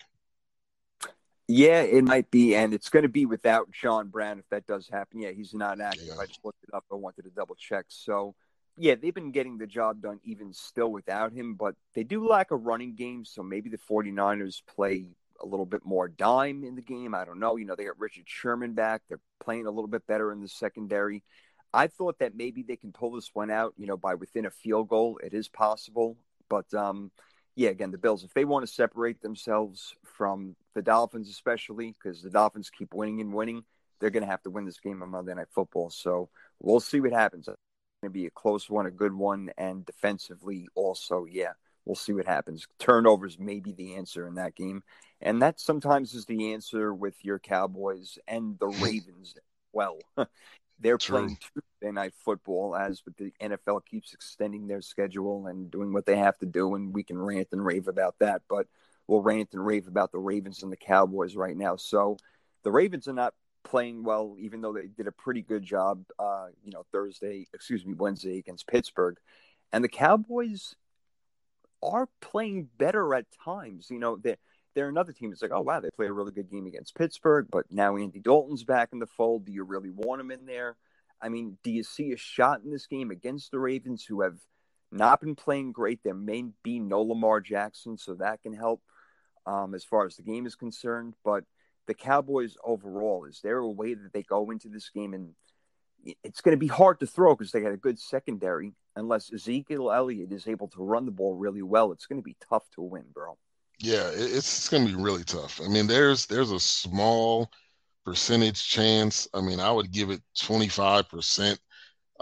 Yeah, it might be, and it's going to be without John Brown if that does happen. Yeah, he's not active. Yeah. I just looked it up. I wanted to double check. So yeah, they've been getting the job done even still without him, but they do lack a running game. So maybe the 49ers play a little bit more dime in the game. I don't know. You know, they got Richard Sherman back. They're playing a little bit better in the secondary. I thought that maybe they can pull this one out, you know, by within a field goal. It is possible. But um, yeah, again, the Bills, if they want to separate themselves from the Dolphins, especially because the Dolphins keep winning and winning, they're going to have to win this game on Monday Night Football. So we'll see what happens. To be a close one, a good one, and defensively also, yeah, we'll see what happens. Turnovers may be the answer in that game, and that sometimes is the answer with your Cowboys and the Ravens. well, they're True. playing Tuesday night football as the NFL keeps extending their schedule and doing what they have to do, and we can rant and rave about that, but we'll rant and rave about the Ravens and the Cowboys right now. So the Ravens are not playing well, even though they did a pretty good job, uh, you know, Thursday, excuse me, Wednesday against Pittsburgh. And the Cowboys are playing better at times. You know, they're, they're another team that's like, oh, wow, they played a really good game against Pittsburgh, but now Andy Dalton's back in the fold. Do you really want him in there? I mean, do you see a shot in this game against the Ravens who have not been playing great? There may be no Lamar Jackson, so that can help um, as far as the game is concerned. But the Cowboys overall, is there a way that they go into this game and it's going to be hard to throw because they got a good secondary. Unless Ezekiel Elliott is able to run the ball really well, it's going to be tough to win, bro. Yeah, it's going to be really tough. I mean, there's there's a small percentage chance. I mean, I would give it 25 percent,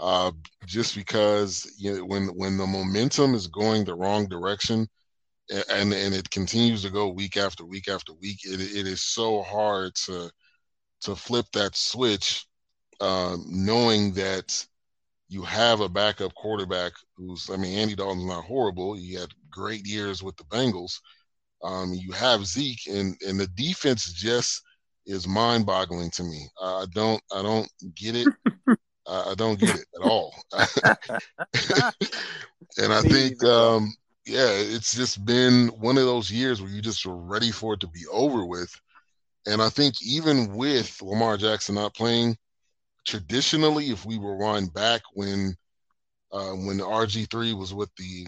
uh, just because you know when when the momentum is going the wrong direction, and and it continues to go week after week after week. It it is so hard to to flip that switch, um, knowing that you have a backup quarterback who's I mean Andy Dalton's not horrible. He had great years with the Bengals. Um, you have Zeke, and and the defense just is mind boggling to me. I don't I don't get it. I don't get it at all. and I think um, yeah, it's just been one of those years where you just are ready for it to be over with. And I think even with Lamar Jackson not playing, traditionally, if we rewind back when uh, when RG three was with the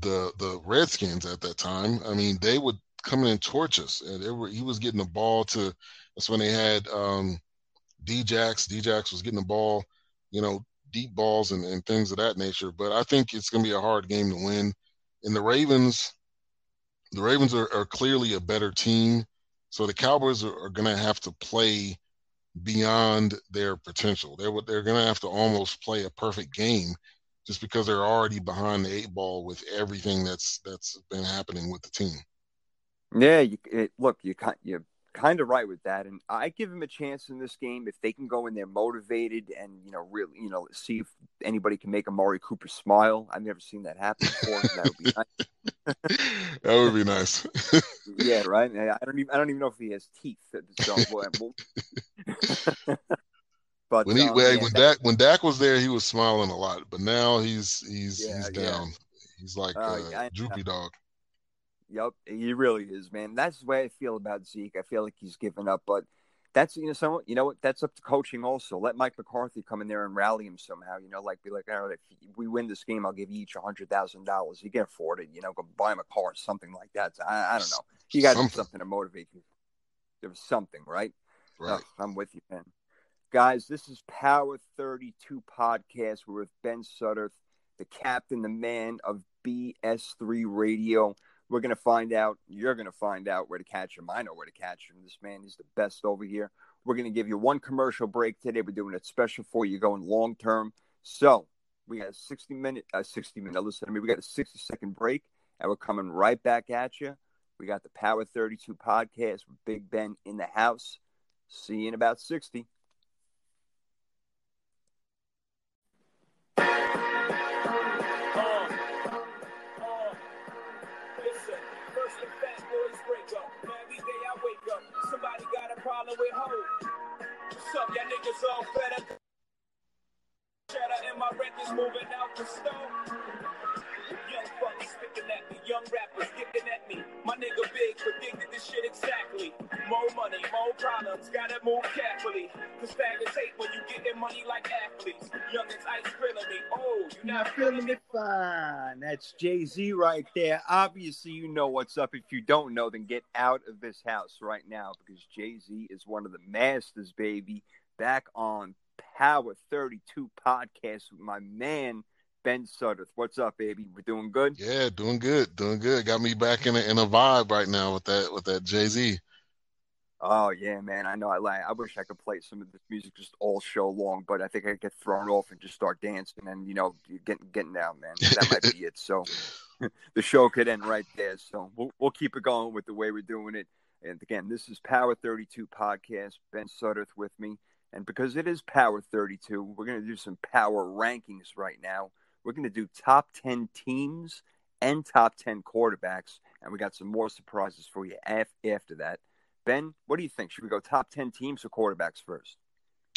the the Redskins at that time, I mean they would come in and torch us, and they were he was getting the ball to. That's when they had um, Djax. Djax was getting the ball, you know, deep balls and, and things of that nature. But I think it's going to be a hard game to win and the Ravens, the Ravens are, are clearly a better team. So the Cowboys are, are going to have to play beyond their potential. They're they're going to have to almost play a perfect game, just because they're already behind the eight ball with everything that's that's been happening with the team. Yeah, you, it, look, you you kind of right with that. And I give them a chance in this game if they can go in there motivated and you know really you know see if anybody can make Amari Cooper smile. I've never seen that happen before. that would be nice. that would be nice. yeah, right. I don't even I don't even know if he has teeth. So, but when he um, when, yeah, when Dak when Dak was there, he was smiling a lot. But now he's he's yeah, he's down. Yeah. He's like uh, a droopy dog. Yep, he really is, man. That's the way I feel about Zeke. I feel like he's given up, but that's you know, some you know what? That's up to coaching also. Let Mike McCarthy come in there and rally him somehow. You know, like be like, all right, if we win this game, I'll give you each a hundred thousand dollars. You can afford it. You know, go buy him a car, or something like that. I, I don't know. You got something. something to motivate you. There was something, right? Right. Oh, I'm with you, man. Guys, this is Power 32 podcast. We're with Ben Sudderth, the captain, the man of BS3 Radio. We're going to find out. You're going to find out where to catch him. I know where to catch him. This man is the best over here. We're going to give you one commercial break today. We're doing it special for you going long term. So we got a 60 minute, uh, 60 minute, listen to me. We got a 60 second break and we're coming right back at you. We got the Power 32 podcast with Big Ben in the house. See you in about 60. Niggas all better? Cheddar and my is moving out the store. Young fuckers sticking at me, young rappers sticking at me. My nigga Big predicted this shit exactly. more money, more problems. Gotta move carefully. Cause stagnate when you getting money like athletes. Young as ice grilling me. Oh, you not feeling it? Fine. That's Jay Z right there. Obviously, you know what's up. If you don't know, then get out of this house right now because Jay Z is one of the masters, baby. Back on Power 32 podcast with my man. Ben Sudderth. What's up, baby? We're doing good. Yeah, doing good, doing good. Got me back in a, in a vibe right now with that with that Jay Z. Oh yeah, man. I know. I like. I wish I could play some of this music just all show long, but I think I get thrown off and just start dancing and you know getting getting down, man. That might be it. So the show could end right there. So we'll we'll keep it going with the way we're doing it. And again, this is Power 32 podcast. Ben Sudderth with me, and because it is Power 32, we're gonna do some power rankings right now. We're gonna do top 10 teams and top 10 quarterbacks, and we got some more surprises for you af- after that. Ben, what do you think? Should we go top 10 teams or quarterbacks first?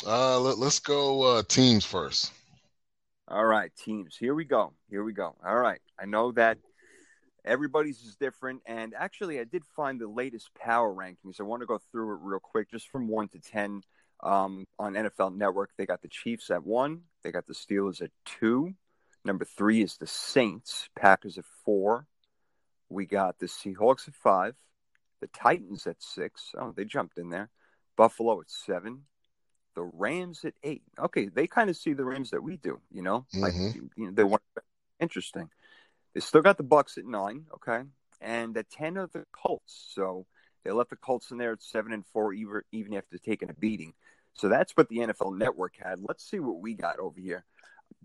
Uh, let, us go uh, teams first. All right, teams. Here we go. Here we go. All right. I know that everybody's is different. And actually, I did find the latest power rankings. I want to go through it real quick, just from 1 to 10 um, on NFL Network. They got the Chiefs at 1, they got the Steelers at 2. Number 3 is the Saints, Packers at 4. We got the Seahawks at 5. The Titans at six. Oh, they jumped in there. Buffalo at seven. The Rams at eight. Okay, they kind of see the Rams that we do. You know, mm-hmm. like you know, they want interesting. They still got the Bucs at nine. Okay, and at ten of the Colts. So they left the Colts in there at seven and four, even even after taking a beating. So that's what the NFL Network had. Let's see what we got over here.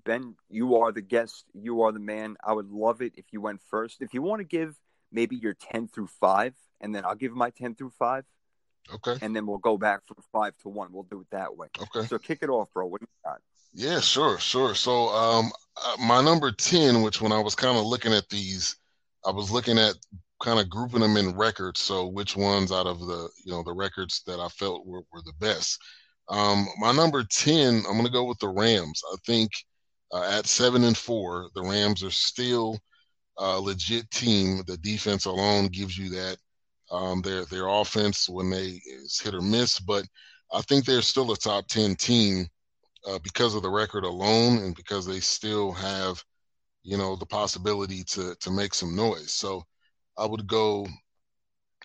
Ben, you are the guest. You are the man. I would love it if you went first. If you want to give maybe your 10 through 5, and then I'll give my 10 through 5. Okay. And then we'll go back from 5 to 1. We'll do it that way. Okay. So kick it off, bro. What do you got? Yeah, sure, sure. So, um, uh, my number 10, which when I was kind of looking at these, I was looking at kind of grouping them in records. So, which ones out of the, you know, the records that I felt were, were the best. Um, my number 10, I'm to go with the Rams. I think uh, at seven and four, the Rams are still a legit team. The defense alone gives you that. Um, their their offense when they is hit or miss, but I think they're still a top ten team uh, because of the record alone, and because they still have, you know, the possibility to to make some noise. So I would go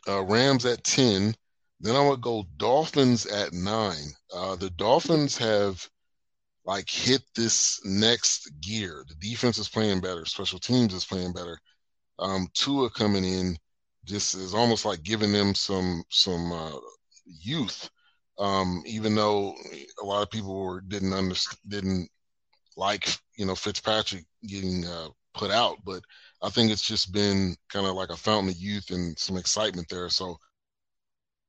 uh, Rams at ten. Then I would go Dolphins at nine. Uh, the Dolphins have like hit this next gear. The defense is playing better. Special teams is playing better. Um, Tua coming in just is almost like giving them some some uh, youth. Um, even though a lot of people were didn't understand, didn't like you know Fitzpatrick getting uh, put out, but I think it's just been kind of like a fountain of youth and some excitement there. So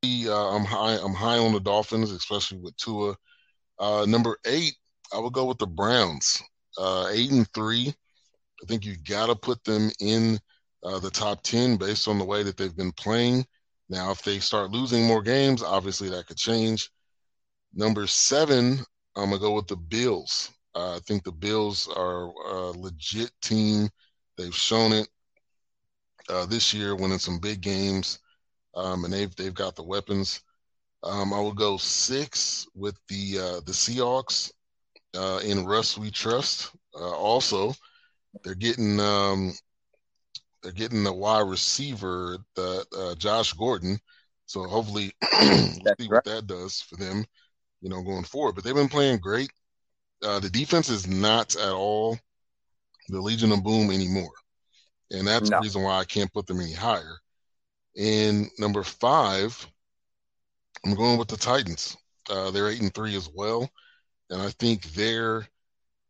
uh, I'm high. I'm high on the Dolphins, especially with Tua. Uh, number eight, I would go with the Browns. Uh, eight and three. I think you got to put them in uh, the top ten based on the way that they've been playing. Now, if they start losing more games, obviously that could change. Number seven, I'm gonna go with the Bills. Uh, I think the Bills are a legit team. They've shown it uh, this year, winning some big games, um, and they've they've got the weapons. Um, I will go six with the uh, the Seahawks uh, in Russ We Trust. Uh, also, they're getting um, they're getting the wide receiver, the uh, Josh Gordon. So hopefully, we'll see what that does for them, you know, going forward. But they've been playing great. Uh, the defense is not at all the Legion of Boom anymore, and that's no. the reason why I can't put them any higher. And number five, I'm going with the Titans. Uh, they're eight and three as well and I think they're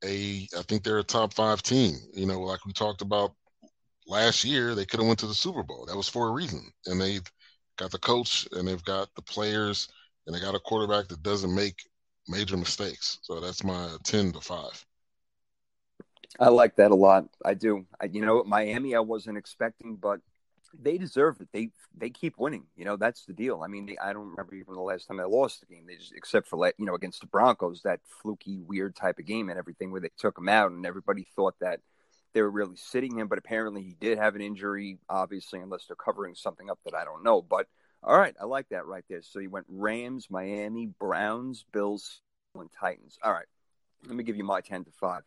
a I think they're a top five team. You know, like we talked about last year, they could have went to the Super Bowl. That was for a reason, and they've got the coach and they've got the players and they got a quarterback that doesn't make major mistakes. So that's my ten to five. I like that a lot. I do. I, you know, Miami, I wasn't expecting, but they deserve it. They they keep winning. You know, that's the deal. I mean, they, I don't remember even the last time they lost the game. They just, except for you know against the Broncos, that fluky, weird type of game and everything where they took him out, and everybody thought that they were really sitting him, but apparently he did have an injury. Obviously, unless they're covering something up that I don't know. But All right, I like that right there. So you went Rams, Miami, Browns, Bills, and Titans. All right, let me give you my ten to five.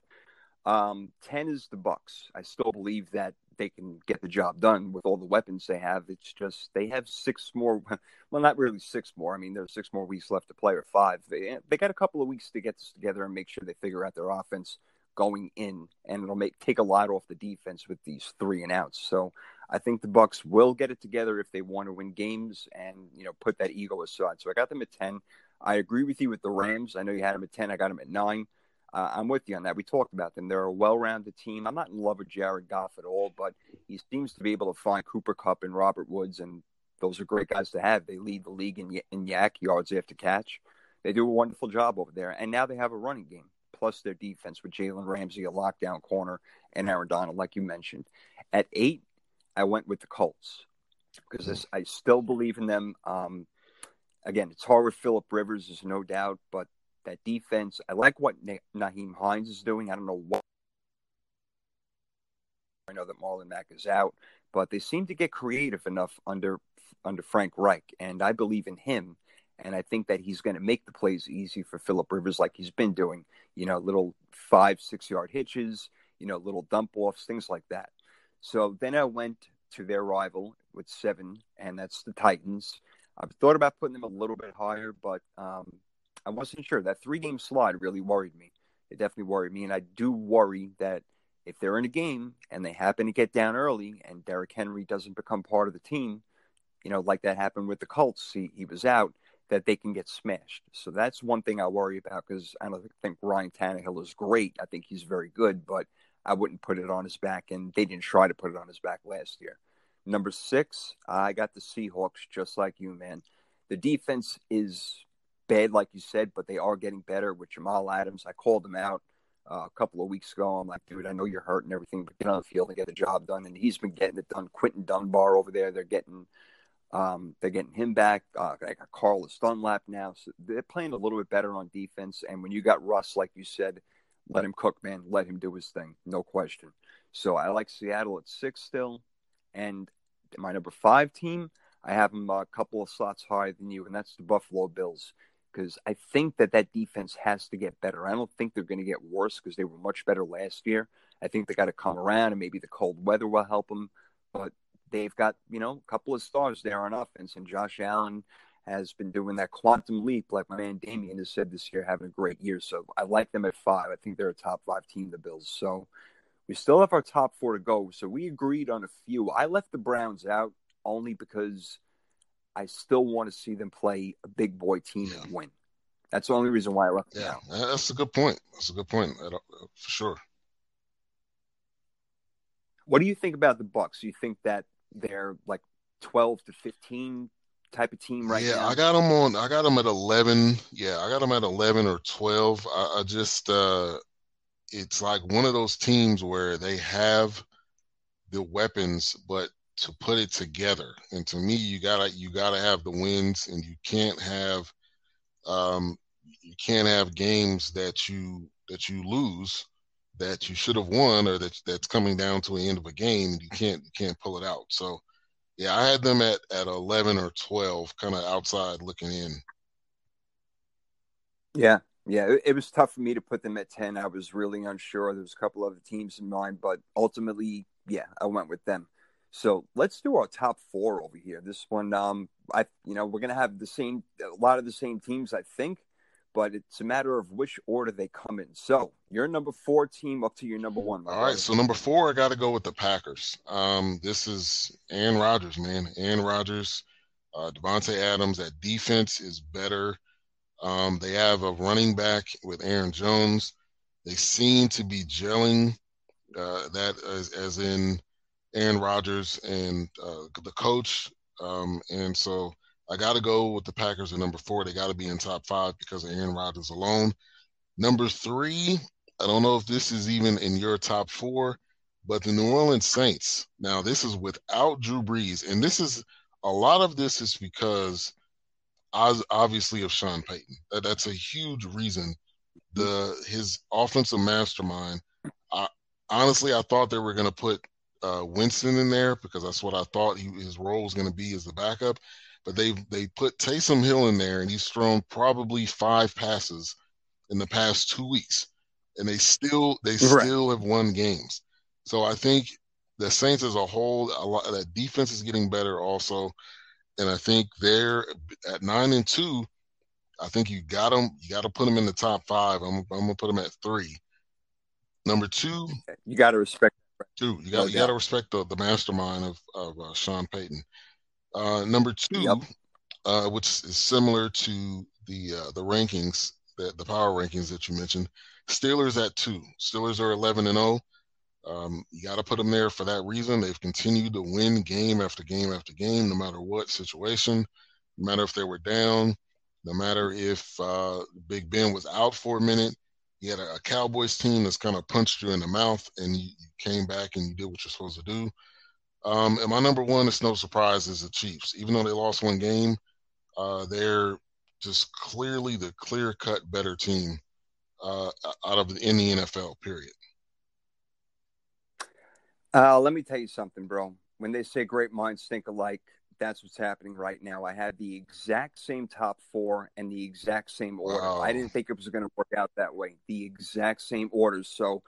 Um, ten is the Bucs. I still believe that they can get the job done with all the weapons they have. It's just they have six more. Well, not really six more. I mean, there's six more weeks left to play, or five. They they got a couple of weeks to get this together and make sure they figure out their offense going in, and it'll make take a lot off the defense with these three and outs. So I think the Bucs will get it together if they want to win games and you know put that ego aside. So I got them at ten. I agree with you with the Rams. I know you had them at ten. I got them at nine. Uh, I'm with you on that. We talked about them. They're a well-rounded team. I'm not in love with Jared Goff at all, but he seems to be able to find Cooper Kupp and Robert Woods, and those are great guys to have. They lead the league in, in YAC yards after catch. They do a wonderful job over there, and now they have a running game plus their defense with Jalen Ramsey, a lockdown corner, and Aaron Donald, like you mentioned. At eight, I went with the Colts because I still believe in them. Um, again, it's hard with Philip Rivers, there's no doubt, but that defense, I like what Nyheim Hines is doing. I don't know what. I know that Marlon Mack is out, but they seem to get creative enough under under Frank Reich, and I believe in him. And I think that he's going to make the plays easy for Philip Rivers, like he's been doing. You know, little five, six yard hitches, you know, little dump offs, things like that. So then I went to their rival with seven, and that's the Titans. I've thought about putting them a little bit higher, but um, I wasn't sure. That three game slide really worried me. It definitely worried me. And I do worry that if they're in a game and they happen to get down early and Derrick Henry doesn't become part of the team, you know, like that happened with the Colts, he, he was out, that they can get smashed. So that's one thing I worry about because I don't think Ryan Tannehill is great. I think he's very good, but I wouldn't put it on his back. And they didn't try to put it on his back last year. Number six, I got the Seahawks just like you, man. The defense is bad, like you said, but they are getting better with Jamal Adams. I called him out uh, a couple of weeks ago. I'm like, dude, I know you're hurt and everything, but get on the field and get the job done. And he's been getting it done. Quinton Dunbar over there, they're getting um, they're getting him back. Uh, I got Carlos Dunlap now, so they're playing a little bit better on defense. And when you got Russ, like you said, let him cook, man. Let him do his thing, no question. So I like Seattle at six still, and my number five team, I have them a couple of slots higher than you, and that's the Buffalo Bills because I think that that defense has to get better. I don't think they're going to get worse because they were much better last year. I think they got to come around, and maybe the cold weather will help them. But they've got you know a couple of stars there on offense, and Josh Allen has been doing that quantum leap, like my man Damien has said this year, having a great year. So I like them at five. I think they're a top five team, the Bills. So we still have our top four to go. So we agreed on a few. I left the Browns out only because I still want to see them play a big boy team yeah. and win. That's the only reason why I left yeah. That's a good point. That's a good point for sure. What do you think about the Bucs? Do you think that they're like twelve to fifteen type of team right yeah, now? I got them on. I got them at eleven. Yeah, I got them at eleven or twelve. I, I just, uh it's like one of those teams where they have the weapons, but to put it together. And to me, you gotta you gotta have the wins, and you can't have um, you can't have games that you that you lose that you should have won or that that's coming down to the end of a game. and You can't you can't pull it out. So yeah, I had them at at eleven or twelve, kind of outside looking in. Yeah, yeah, it, it, was tough for me to put them at ten. I was really unsure. There was a couple other teams in mind, but ultimately, yeah, I went with them. So let's do our top four over here. This one, um, I, you know, we're gonna have the same, a lot of the same teams, I think, but it's a matter of which order they come in. So your number four team up to your number one. All right, so number four, I got to go with the Packers. Um, this is Aaron Rodgers, man. Aaron Rodgers, uh, Davante Adams. That defense is better. Um, they have a running back with Aaron Jones. They seem to be gelling. Uh, that as, as in Aaron Rodgers and uh, the coach. Um, and so I got to go with the Packers at number four. They got to be in top five because of Aaron Rodgers alone. Number three, I don't know if this is even in your top four, but the New Orleans Saints. Now, this is without Drew Brees. And this is a lot of this is because obviously of Sean Payton. That, that's a huge reason. The his offensive mastermind. I, honestly, I thought they were going to put uh, Winston in there because that's what I thought he, his role was going to be as the backup. but they they put Taysom Hill in there, and he's thrown probably five passes in the past two weeks, and they still they right. still have won games. So I think the Saints as a whole, a lot that defense is getting better also, and I think they're at nine and two. I think you got them. You got to put them in the top five. I'm, I'm gonna put them at three. Number two, you got to respect. Two, you got no you got to respect the, the mastermind of of uh, Sean Payton. Uh, number two, yep. uh, which is similar to the uh, the rankings that the power rankings that you mentioned. Steelers at two. Steelers are eleven and zero. Oh. Um, you got to put them there for that reason. They've continued to win game after game after game, no matter what situation, no matter if they were down, no matter if uh, Big Ben was out for a minute. You had a, a Cowboys team that's kind of punched you in the mouth, and you, you, came back and you did what you're supposed to do. Um, and my number one, it's no surprise, is the Chiefs. Even though they lost one game, uh, they're just clearly the clear cut better team uh, out of in the NFL. Period. Uh, let me tell you something, bro. When they say great minds think alike, that's what's happening right now. I had the exact same top four and the exact same order. Wow. I didn't think it was going to work out that way. The exact same orders. So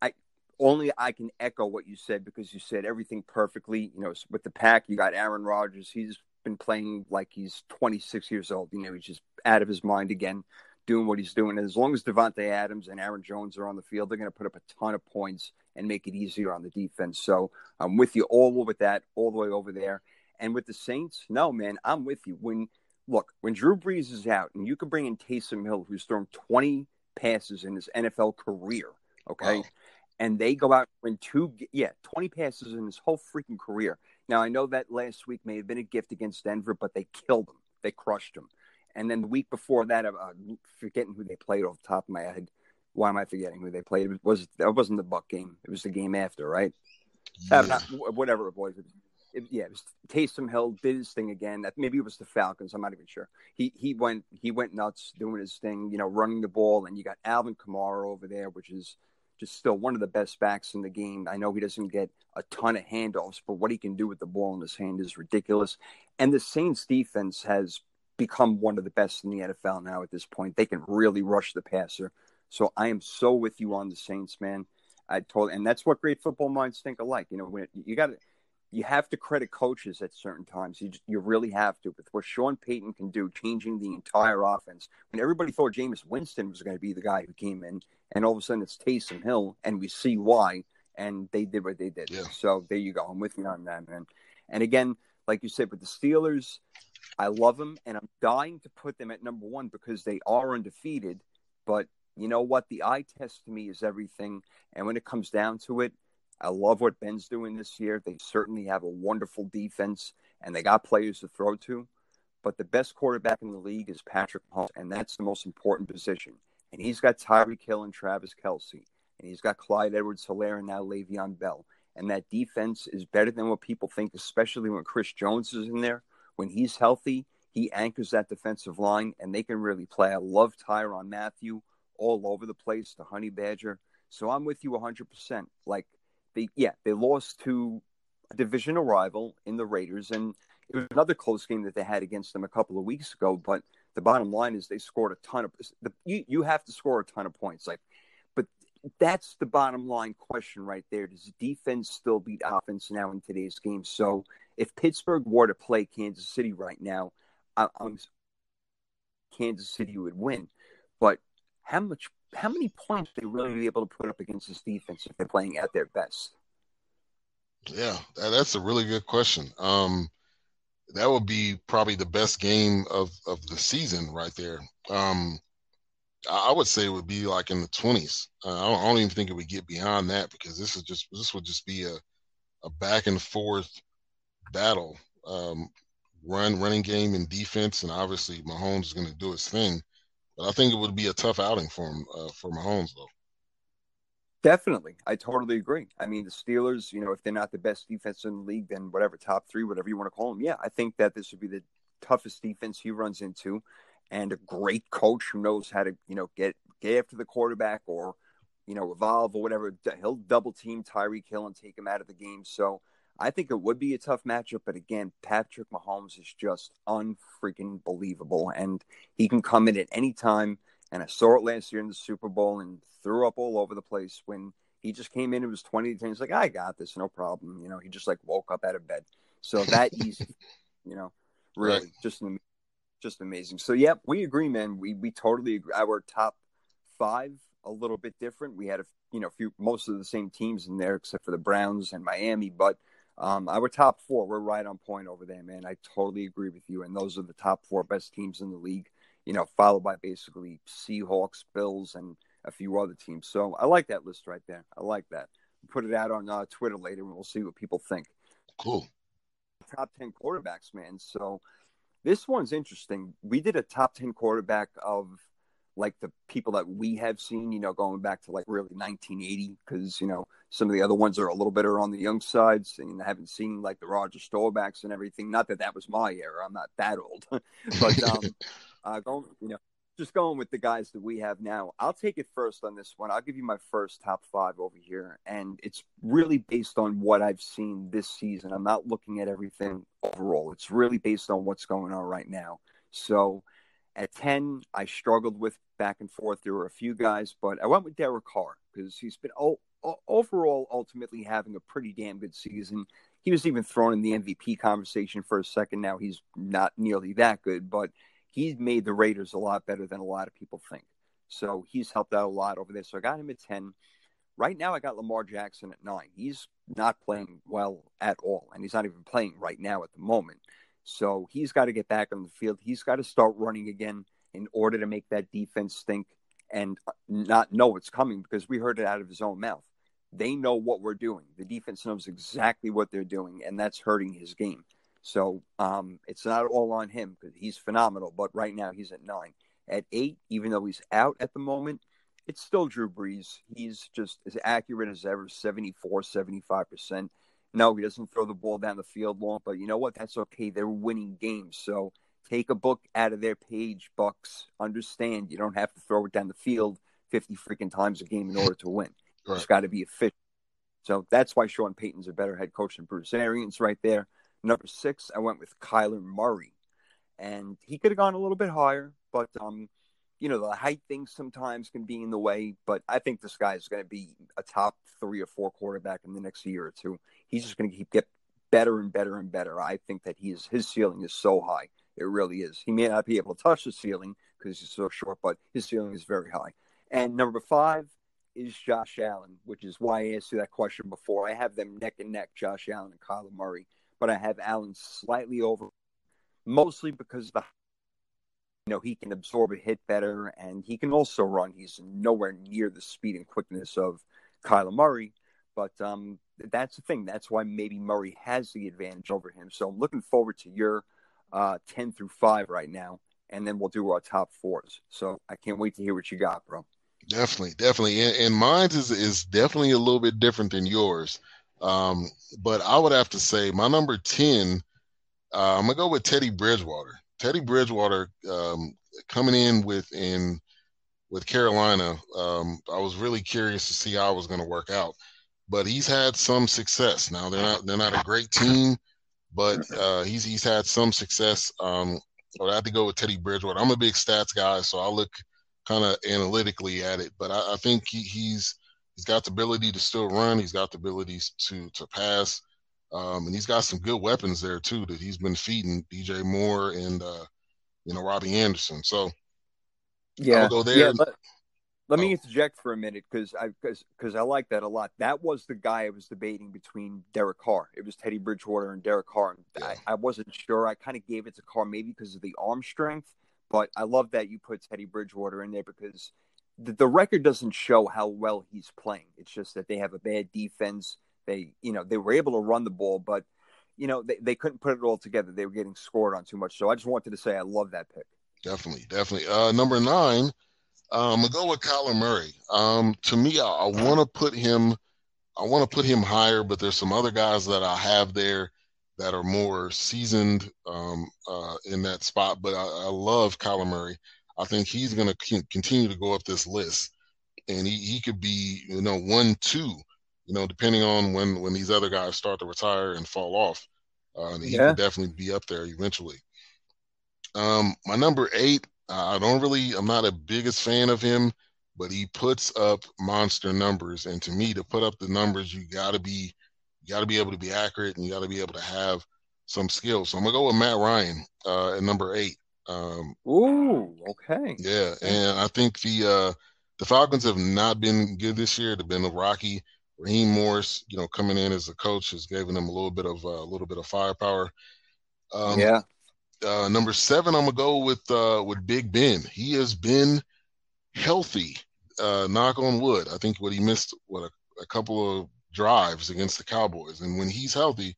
I only I can echo what you said because you said everything perfectly. You know, with the pack, you got Aaron Rodgers. He's been playing like he's 26 years old. You know, he's just out of his mind again, doing what he's doing. And as long as Davante Adams and Aaron Jones are on the field, they're going to put up a ton of points and make it easier on the defense. So I'm with you all over that, all the way over there. And with the Saints, no, man, I'm with you. When look, when Drew Brees is out, and you can bring in Taysom Hill, who's thrown 20 passes in his NFL career, okay, wow. and they go out and two, yeah, 20 passes in his whole freaking career. Now I know that last week may have been a gift against Denver, but they killed him, they crushed him. And then the week before that, uh, forgetting who they played off the top of my head. Why am I forgetting who they played? It was that wasn't the Buc game. It was the game after, right? Yeah. Uh, whatever it was it, yeah, it was Taysom Hill did his thing again. Maybe it was the Falcons. I'm not even sure. He he went he went nuts doing his thing. You know, running the ball, and you got Alvin Kamara over there, which is just still one of the best backs in the game. I know he doesn't get a ton of handoffs, but what he can do with the ball in his hand is ridiculous. And the Saints defense has become one of the best in the NFL now at this point. They can really rush the passer. So I am so with you on the Saints, man. I told, and that's what great football minds think alike. You know, when you got to you have to credit coaches at certain times. You you really have to. With what Sean Payton can do, changing the entire offense. When everybody thought Jameis Winston was going to be the guy who came in, and all of a sudden it's Taysom Hill, and we see why. And they did what they did. Yeah. So there you go. I'm with you on that, man. And again, like you said, with the Steelers, I love them, and I'm dying to put them at number one because they are undefeated. But you know what? The eye test to me is everything. And when it comes down to it, I love what Ben's doing this year. They certainly have a wonderful defense and they got players to throw to. But the best quarterback in the league is Patrick Mahomes, and that's the most important position. And he's got Tyreek Hill and Travis Kelce, and he's got Clyde Edwards Helaire and now Le'Veon Bell. And that defense is better than what people think, especially when Chris Jones is in there. When he's healthy, he anchors that defensive line, and they can really play. I love Tyrann Mathieu all over the place, the Honey Badger. So I'm with you 100%. Like, they yeah they lost to a divisional rival in the Raiders, and it was another close game that they had against them a couple of weeks ago. But the bottom line is they scored a ton of the, you you have to score a ton of points, like. But that's the bottom line question right there. Does defense still beat offense now in today's game? So if Pittsburgh were to play Kansas City right now, I, I'm Kansas City would win. But how much how many points they really be able to put up against this defense if they're playing at their best? Yeah, that's a really good question. Um, that would be probably the best game of, of the season right there. Um, I would say it would be like in the twenties. Uh, I, don't, I, don't, even think it would get beyond that because this is just this would just be a, a back and forth battle, um, run running game and defense, and obviously Mahomes is going to do his thing. But I think it would be a tough outing for him uh, for Mahomes, though. Definitely, I totally agree. I mean, the Steelers, you know, if they're not the best defense in the league, then whatever top three, whatever you want to call them, yeah, I think that this would be the toughest defense he runs into, and a great coach who knows how to, you know, get get after the quarterback or, you know, evolve or whatever. He'll double team Tyreek Hill and take him out of the game. So I think it would be a tough matchup, but again, Patrick Mahomes is just unfreaking believable, and he can come in at any time. And I saw it last year in the Super Bowl and threw up all over the place when he just came in. It was twenty to ten. He's like, I got this, no problem. You know, he just like woke up out of bed. So that easy, you know, really right. just just amazing. So yep, we agree, man. We we totally agree. Our top five a little bit different. We had a you know few most of the same teams in there except for the Browns and Miami, but um, our top four, we're right on point over there, man. I totally agree with you. And those are the top four best teams in the league, you know, followed by basically Seahawks, Bills, and a few other teams. So I like that list right there. I like that. Put it out on uh, Twitter later and we'll see what people think. Cool. Top 10 quarterbacks, man. So this one's interesting. We did a top 10 quarterback of like the people that we have seen, you know, going back to like really 1980, because, you know, some of the other ones are a little bit on the young sides and I haven't seen like the Roger Staubachs and everything. Not that that was my era. I'm not that old, but, um, uh, going, you know, just going with the guys that we have now. I'll take it first on this one. I'll give you my first top five over here. And it's really based on what I've seen this season. I'm not looking at everything overall. It's really based on what's going on right now. So, at 10, I struggled with back and forth. There were a few guys, but I went with Derek Carr because he's been oh, overall ultimately having a pretty damn good season. He was even thrown in the MVP conversation for a second. Now he's not nearly that good, but he's made the Raiders a lot better than a lot of people think. So he's helped out a lot over there. So I got him at 10. Right now, I got Lamar Jackson at nine. He's not playing well at all, and he's not even playing right now at the moment. So he's got to get back on the field. He's got to start running again in order to make that defense stink and uh, not know what's coming because we heard it out of his own mouth. They know what we're doing. The defense knows exactly what they're doing, and that's hurting his game. So um, it's not all on him because he's phenomenal. But right now he's at nine. At eight, even though he's out at the moment, it's still Drew Brees. He's just as accurate as ever 74, 75%. No, he doesn't throw the ball down the field long, but you know what? That's okay. They're winning games. So take a book out of their page, Bucs. Understand you don't have to throw it down the field 50 freaking times a game in order to win. Right. It's got to be efficient. So that's why Sean Payton's a better head coach than Bruce Arians right there. Number six, I went with Kyler Murray. And he could have gone a little bit higher, but um, you know, the height thing sometimes can be in the way, but I think this guy is going to be a top three or four quarterback in the next year or two he's just going to keep get better and better and better. I think that he is his ceiling is so high. It really is. He may not be able to touch the ceiling because he's so short, but his ceiling is very high. And number five is Josh Allen, which is why I asked you that question before. I have them neck and neck, Josh Allen and Kyler Murray, but I have Allen slightly over, mostly because the you know he can absorb a hit better and he can also run. He's nowhere near the speed and quickness of Kyler Murray, but um, that's the thing. That's why maybe Murray has the advantage over him. So I'm looking forward to your uh, 10 through 5 right now, and then we'll do our top fours. So I can't wait to hear what you got, bro. Definitely, definitely. And, and mine is, is definitely a little bit different than yours. Um, but I would have to say my number 10, uh, I'm to go with Teddy Bridgewater. Teddy Bridgewater um, coming in with in with Carolina, um, I was really curious to see how it was to work out but he's had some success. Now they're not they're not a great team, but uh, he's he's had some success. Um, I have to go with Teddy Bridgewater. I'm a big stats guy, so I look kind of analytically at it. But I, I think he, he's he's got the ability to still run. He's got the abilities to to pass, um, and he's got some good weapons there too that he's been feeding DJ Moore and uh, you know Robbie Anderson. So yeah, go there. Yeah, but- let me oh. interject for a minute because I because I like that a lot. That was the guy I was debating between Derek Carr. It was Teddy Bridgewater and Derek Carr. Yeah. I, I, wasn't sure. I kind of gave it to Carr maybe because of the arm strength, but I love that you put Teddy Bridgewater in there because the, the record doesn't show how well he's playing. It's just that they have a bad defense. They you know they were able to run the ball, but you know they, they couldn't put it all together. They were getting scored on too much. So I just wanted to say I love that pick. Definitely, definitely. Uh, number nine. Um, I'm gonna go with Kyler Murray. Um, to me, I, I want to put him. I want to put him higher, but there's some other guys that I have there that are more seasoned um, uh, in that spot. But I, I, love Kyler Murray. I think he's going to continue to go up this list, and he, he could be, you know, one, two you know, depending on when when these other guys start to retire and fall off, uh, he Yeah. could definitely be up there eventually. Um, my number eight, I don't really, I'm not a biggest fan of him, but he puts up monster numbers, and to me, to put up the numbers, you got to be, you got to be able to be accurate, and you got to be able to have some skill. So I'm gonna go with Matt Ryan uh, at number eight. Um, Ooh, okay. yeah, and I think the uh, the Falcons have not been good this year. They've been rocky. Raheem Morris, you know, coming in as a coach has given them a little bit of uh, a little bit of firepower. Um, yeah. uh, number seven, I'm gonna go with uh, with Big Ben. He has been healthy. Uh, knock on wood. I think what he missed what a, a couple of drives against the Cowboys, and when he's healthy,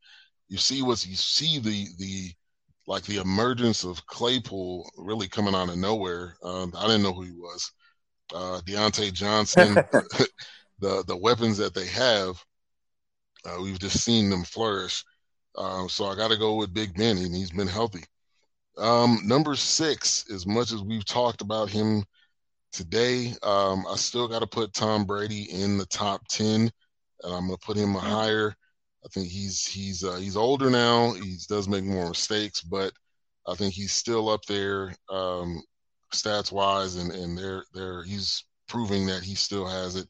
you see what's you see the the like the emergence of Claypool really coming out of nowhere. Um, I didn't know who he was. Uh, Diontae Johnson, the the weapons that they have, uh, we've just seen them flourish. Um, so I got to go with Big Ben, and he's been healthy. Um, number six, as much as we've talked about him today, um, I still got to put Tom Brady in the top ten, and I'm going to put him higher. I think he's he's uh, he's older now. He does make more mistakes, but I think he's still up there um, stats wise, and and they're they're he's proving that he still has it.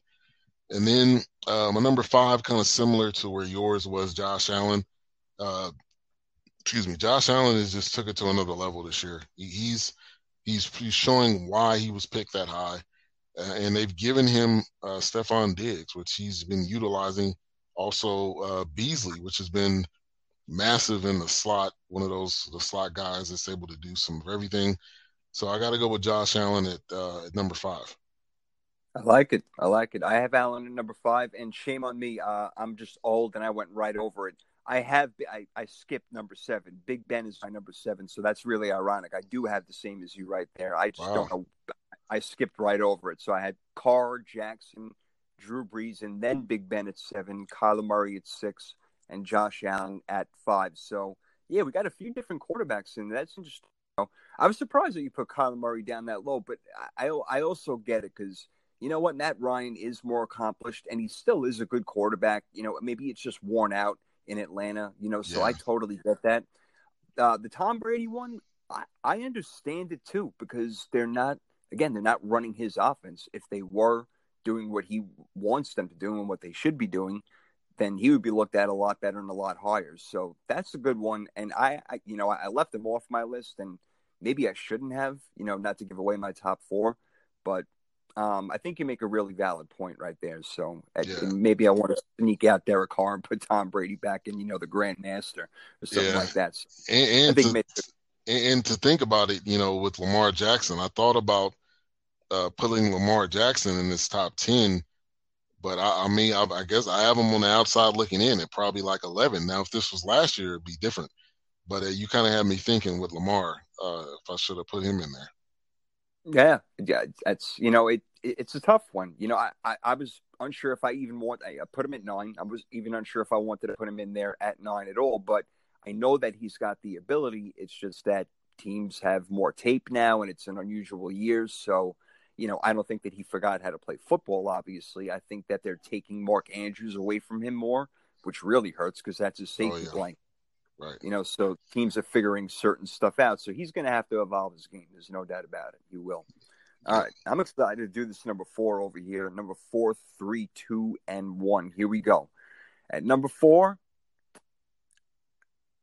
And then uh, my number five, kind of similar to where yours was, Josh Allen. Uh, excuse me, Josh Allen has just took it to another level this year. He, he's he's he's showing why he was picked that high, uh, and they've given him uh, Stefon Diggs, which he's been utilizing. Also, uh, Beasley, which has been massive in the slot, one of those the slot guys that's able to do some of everything. So I got to go with Josh Allen at, uh, at number five. I like it. I like it. I have Allen at number five, and shame on me. Uh, I'm just old, and I went right over it. I have I, I skipped number seven. Big Ben is my number seven, so that's really ironic. I do have the same as you right there. I just Wow. don't know. I skipped right over it. So I had Carr, Jackson, Drew Brees, and then Big Ben at seven, Kyler Murray at six, and Josh Allen at five. So yeah, we got a few different quarterbacks in there. That's interesting. I was surprised that you put Kyler Murray down that low, but I I also get it because you know what, Matt Ryan is more accomplished, and he still is a good quarterback. You know, maybe it's just worn out in Atlanta. You know, so Yeah. I totally get that. Uh, the Tom Brady one, I, I understand it too because they're not again they're not running his offense. If they were doing what he wants them to do and what they should be doing, then he would be looked at a lot better and a lot higher. So that's a good one. And I, I you know, I left him off my list, and maybe I shouldn't have. You know, not to give away my top four, but um, I think you make a really valid point right there. So Yeah. maybe I want to sneak out Derek Carr and put Tom Brady back in, you know, the Grand Master or something Yeah. like that. So And, and to, maybe, and, and to think about it, you know, with Lamar Jackson, I thought about uh, putting Lamar Jackson in this top ten, but I, I mean, I, I guess I have him on the outside looking in at probably like eleven. Now, if this was last year, it'd be different. But uh, you kind of had me thinking with Lamar uh, if I should have put him in there. yeah, yeah, that's you know, it, it it's a tough one. You know, I, I, I was unsure if I even want I put him at nine. I was even unsure if I wanted to put him in there at nine at all. But I know that he's got the ability. It's just that teams have more tape now, and it's an unusual year. So, you know, I don't think that he forgot how to play football. Obviously, I think that they're taking Mark Andrews away from him more, which really hurts because that's his oh, safety yeah. blanket. Right. You know, so teams are figuring certain stuff out. So he's going to have to evolve his game. There's no doubt about it. He will. All right. I'm excited to do this number four over here. Number four, three, two, and one. Here we go. At number four,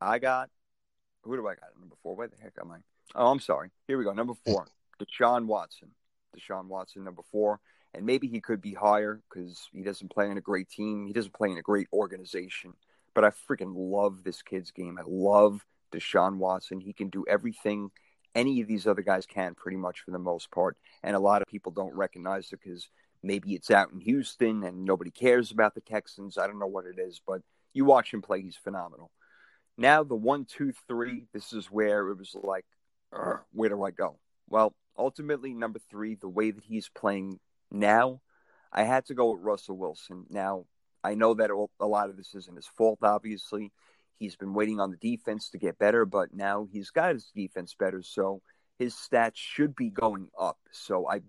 I got. Who do I got at number four? Where the heck am I? Oh, I'm sorry. Here we go. Number four, Deshaun Watson. Deshaun Watson, number four. And maybe he could be higher because he doesn't play in a great team. He doesn't play in a great organization but I freaking love this kid's game. I love Deshaun Watson. He can do everything any of these other guys can, pretty much for the most part. And a lot of people don't recognize it because maybe it's out in Houston and nobody cares about the Texans. I don't know what it is, but you watch him play, he's phenomenal. Now, the one, two, three, this is where it was like, where do I go? Well, ultimately, number three, the way that he's playing now, I had to go with Russell Wilson. Now, I know that a lot of this isn't his fault, obviously. He's been waiting on the defense to get better, but now he's got his defense better, so his stats should be going up. So I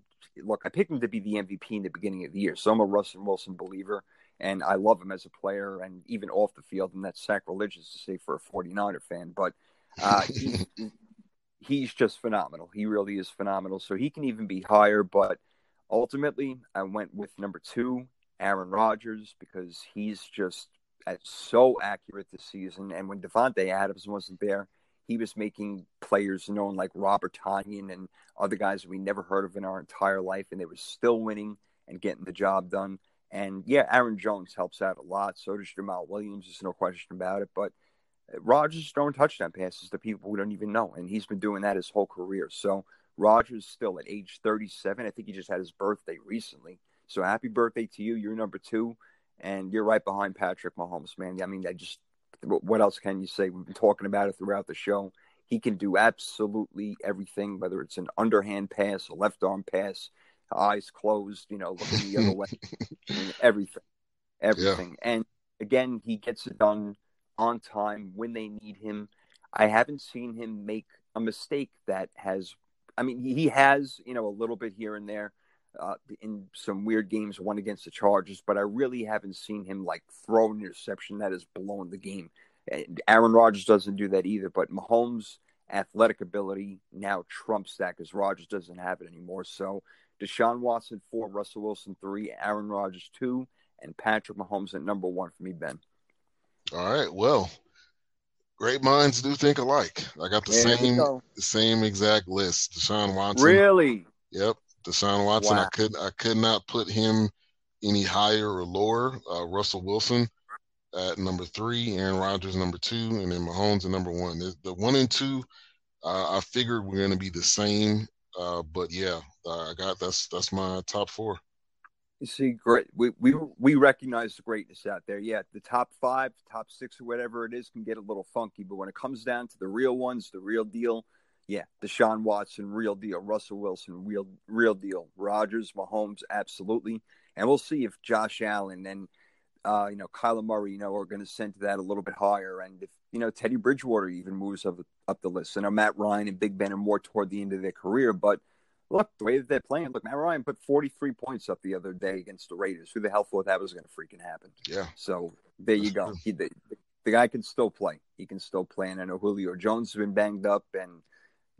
look, I picked him to be the MVP in the beginning of the year, so I'm a Russell Wilson believer. and I love him as a player and even off the field, and that's sacrilegious to say for a 49er fan, but uh, he, he's just phenomenal. He really is phenomenal. So he can even be higher, but ultimately, I went with number two, Aaron Rodgers, because he's just uh, so accurate this season. And when Davante Adams wasn't there, he was making players known like Robert Tonyan and other guys we never heard of in our entire life, and they were still winning and getting the job done. And yeah, Aaron Jones helps out a lot. So does Jamaal Williams. There's no question about it. But Rodgers throwing touchdown passes to people we don't even know, and he's been doing that his whole career. So Rodgers still at age 37. I think he just had his birthday recently. So happy birthday to you. You're number two, and you're right behind Patrick Mahomes, man. I mean, I just what else can you say? We've been talking about it throughout the show. He can do absolutely everything, whether it's an underhand pass, a left arm pass, eyes closed, you know, looking the other way, I mean, everything, everything. Yeah. And again, he gets it done on time when they need him. I haven't seen him make a mistake that has. I mean, he has, you know, a little bit here and there uh, in some weird games, one against the Chargers, but I really haven't seen him like throw an interception that has blown the game. And Aaron Rodgers doesn't do that either, but Mahomes' athletic ability now trumps that because Rodgers doesn't have it anymore. So Deshaun Watson four, Russell Wilson three, Aaron Rodgers two, and Patrick Mahomes at number one for me, Ben. All right. Well, great minds do think alike. I got the there same the same exact list. Deshaun Watson. Really? Yep. Deshaun Watson. Wow. I could I could not put him any higher or lower. Uh, Russell Wilson at number three, Aaron Rodgers number two, and then Mahomes at number one. The, the one and two, uh, I figured we're going to be the same. Uh, but yeah, I got that's that's my top four. You see, great. We we we recognize the greatness out there. Yeah, the top five, top six, or whatever it is, can get a little funky. But when it comes down to the real ones, the real deal, yeah, Deshaun Watson, real deal. Russell Wilson, real real deal. Rodgers, Mahomes, absolutely. And we'll see if Josh Allen and uh, you know Kyler Murray, you know, are going to send that a little bit higher. And if you know Teddy Bridgewater even moves up up the list. and I know Matt Ryan and Big Ben are more toward the end of their career, but look, the way that they're playing, look, Matt Ryan put 43 points up the other day against the Raiders. Who the hell thought that was going to freaking happen? Yeah. So there you go. He, the, the, guy can still play. He can still play. And I know Julio Jones has been banged up, and,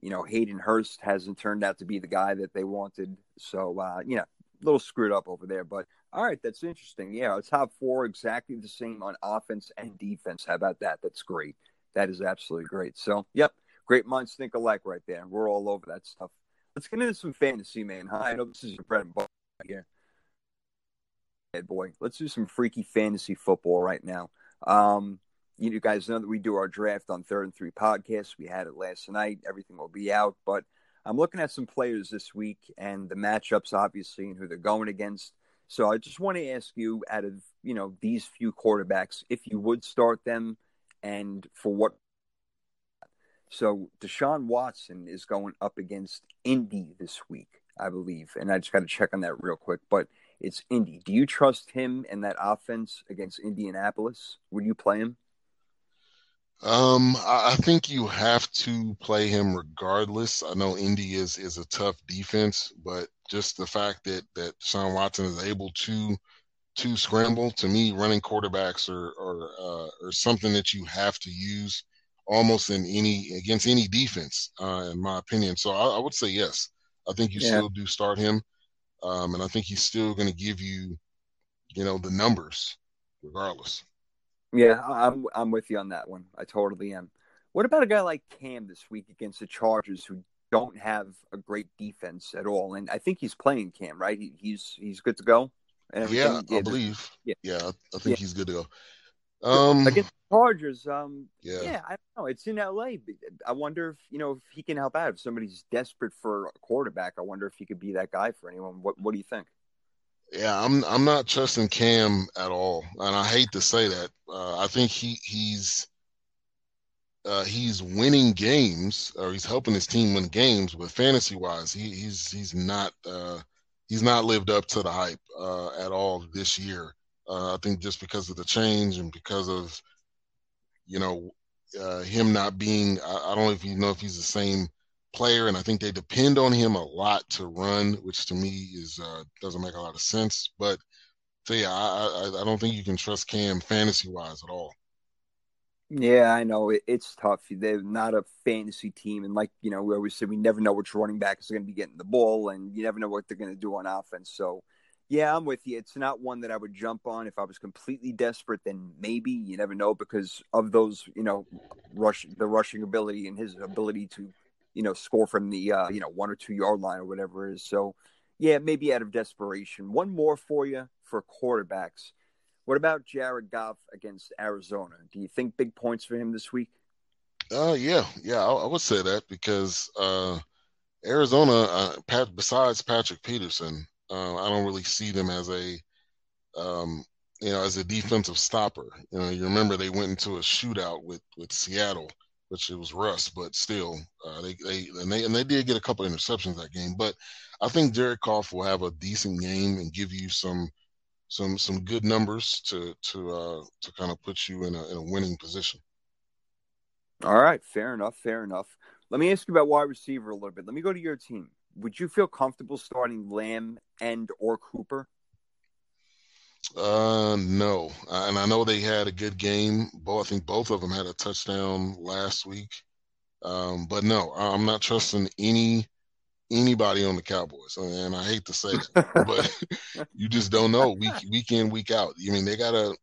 you know, Hayden Hurst hasn't turned out to be the guy that they wanted. So, uh, you know, a little screwed up over there. But all right, that's interesting. Yeah, top four exactly the same on offense and defense. How about that? That's great. That is absolutely great. So, yep, great minds think alike right there. We're all over that stuff let's get into some fantasy, man. Hi, I know this is your bread and butter here. Hey, boy, let's do some freaky fantasy football right now. Um, you guys know that we do our draft on Third and Three podcasts. We had it last night. Everything will be out, but I'm looking at some players this week and the matchups, obviously, and who they're going against. So I just want to ask you, out of you know these few quarterbacks, if you would start them, and for what so Deshaun Watson is going up against Indy this week, I believe, and I just got to check on that real quick. But it's Indy. Do you trust him and that offense against Indianapolis? Would you play him? Um, I think you have to play him regardless. I know Indy is is a tough defense, but just the fact that that Deshaun Watson is able to to scramble to me, running quarterbacks are uh, are something that you have to use almost in any against any defense, uh, in my opinion. So I, I, would say yes. I think you yeah. still do start him, um, and I think he's still going to give you, you know, the numbers regardless. Yeah, I'm I'm with you on that one. I totally am. What about a guy like Cam this week against the Chargers, who don't have a great defense at all? And I think he's playing Cam, right? He, he's he's good to go. yeah, I believe. Yeah, yeah I, I think yeah. he's good to go. Um, against the Chargers, um, yeah. yeah, I don't know. It's in LA. I wonder if you know if he can help out. If somebody's desperate for a quarterback, I wonder if he could be that guy for anyone. What What do you think? Yeah, I'm I'm not trusting Cam at all, and I hate to say that. Uh, I think he he's uh, he's winning games, or he's helping his team win games, but fantasy wise, he, he's he's not uh, he's not lived up to the hype uh, at all this year. Uh, I think just because of the change and because of, you know, uh, him not being, I, I, don't know if you know if he's the same player, and I think they depend on him a lot to run, which to me is uh, doesn't make a lot of sense. But so yeah, I, I, I don't think you can trust Cam fantasy wise at all. Yeah, I know it, it's tough. They're not a fantasy team, and like you know, we always say we never know which running back is going to be getting the ball, and you never know what they're going to do on offense. So, yeah, I'm with you. It's not one that I would jump on if I was completely desperate. Then maybe you never know because of those, you know, rush the rushing ability and his ability to, you know, score from the uh, you know one or two yard line or whatever it is. So, yeah, maybe out of desperation. One more for you for quarterbacks. What about Jared Goff against Arizona? Do you think big points for him this week? Uh, yeah, yeah, I, I would say that because uh, Arizona, uh, Pat, besides Patrick Peterson, uh, I don't really see them as a, um, you know, as a defensive stopper. You know, you remember they went into a shootout with with Seattle, which it was Russ, but still, uh, they they and they and they did get a couple interceptions that game. But I think Jared Goff will have a decent game and give you some some some good numbers to to uh, to kind of put you in a in a winning position. All right, fair enough, fair enough. Let me ask you about wide receiver a little bit. Let me go to your team. Would you feel comfortable starting Lamb and or Cooper? Uh, no, and I know they had a good game. Both I think both of them had a touchdown last week. Um, but no, I'm not trusting any anybody on the Cowboys. And I hate to say it, but you just don't know week week in week out. I mean, they gotta.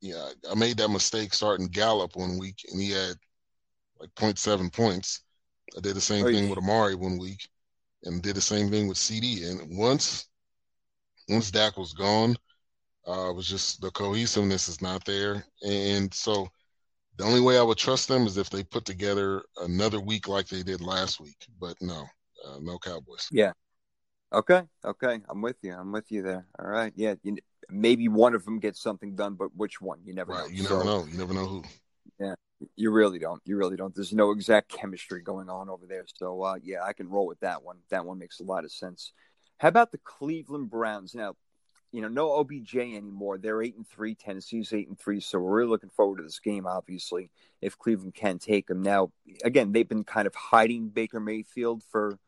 Yeah, I made that mistake starting Gallup one week, and he had like 0.7 points. I did the same thing with Amari one week, and did the same thing with CD. And once once Dak was gone, uh, it was just the cohesiveness is not there, and so the only way I would trust them is if they put together another week like they did last week. But no, uh, no Cowboys. Yeah. Okay. Okay. I'm with you. I'm with you there. All right. Yeah. You, maybe one of them gets something done, but which one? You never right. know. You never so, know. You never know who. You really don't. You really don't. There's no exact chemistry going on over there. So, uh, yeah, I can roll with that one. That one makes a lot of sense. How about the Cleveland Browns? Now, you know, no OBJ anymore. They're eight and three. Tennessee's eight and three. So we're really looking forward to this game. Obviously, if Cleveland can take them now, again, they've been kind of hiding Baker Mayfield for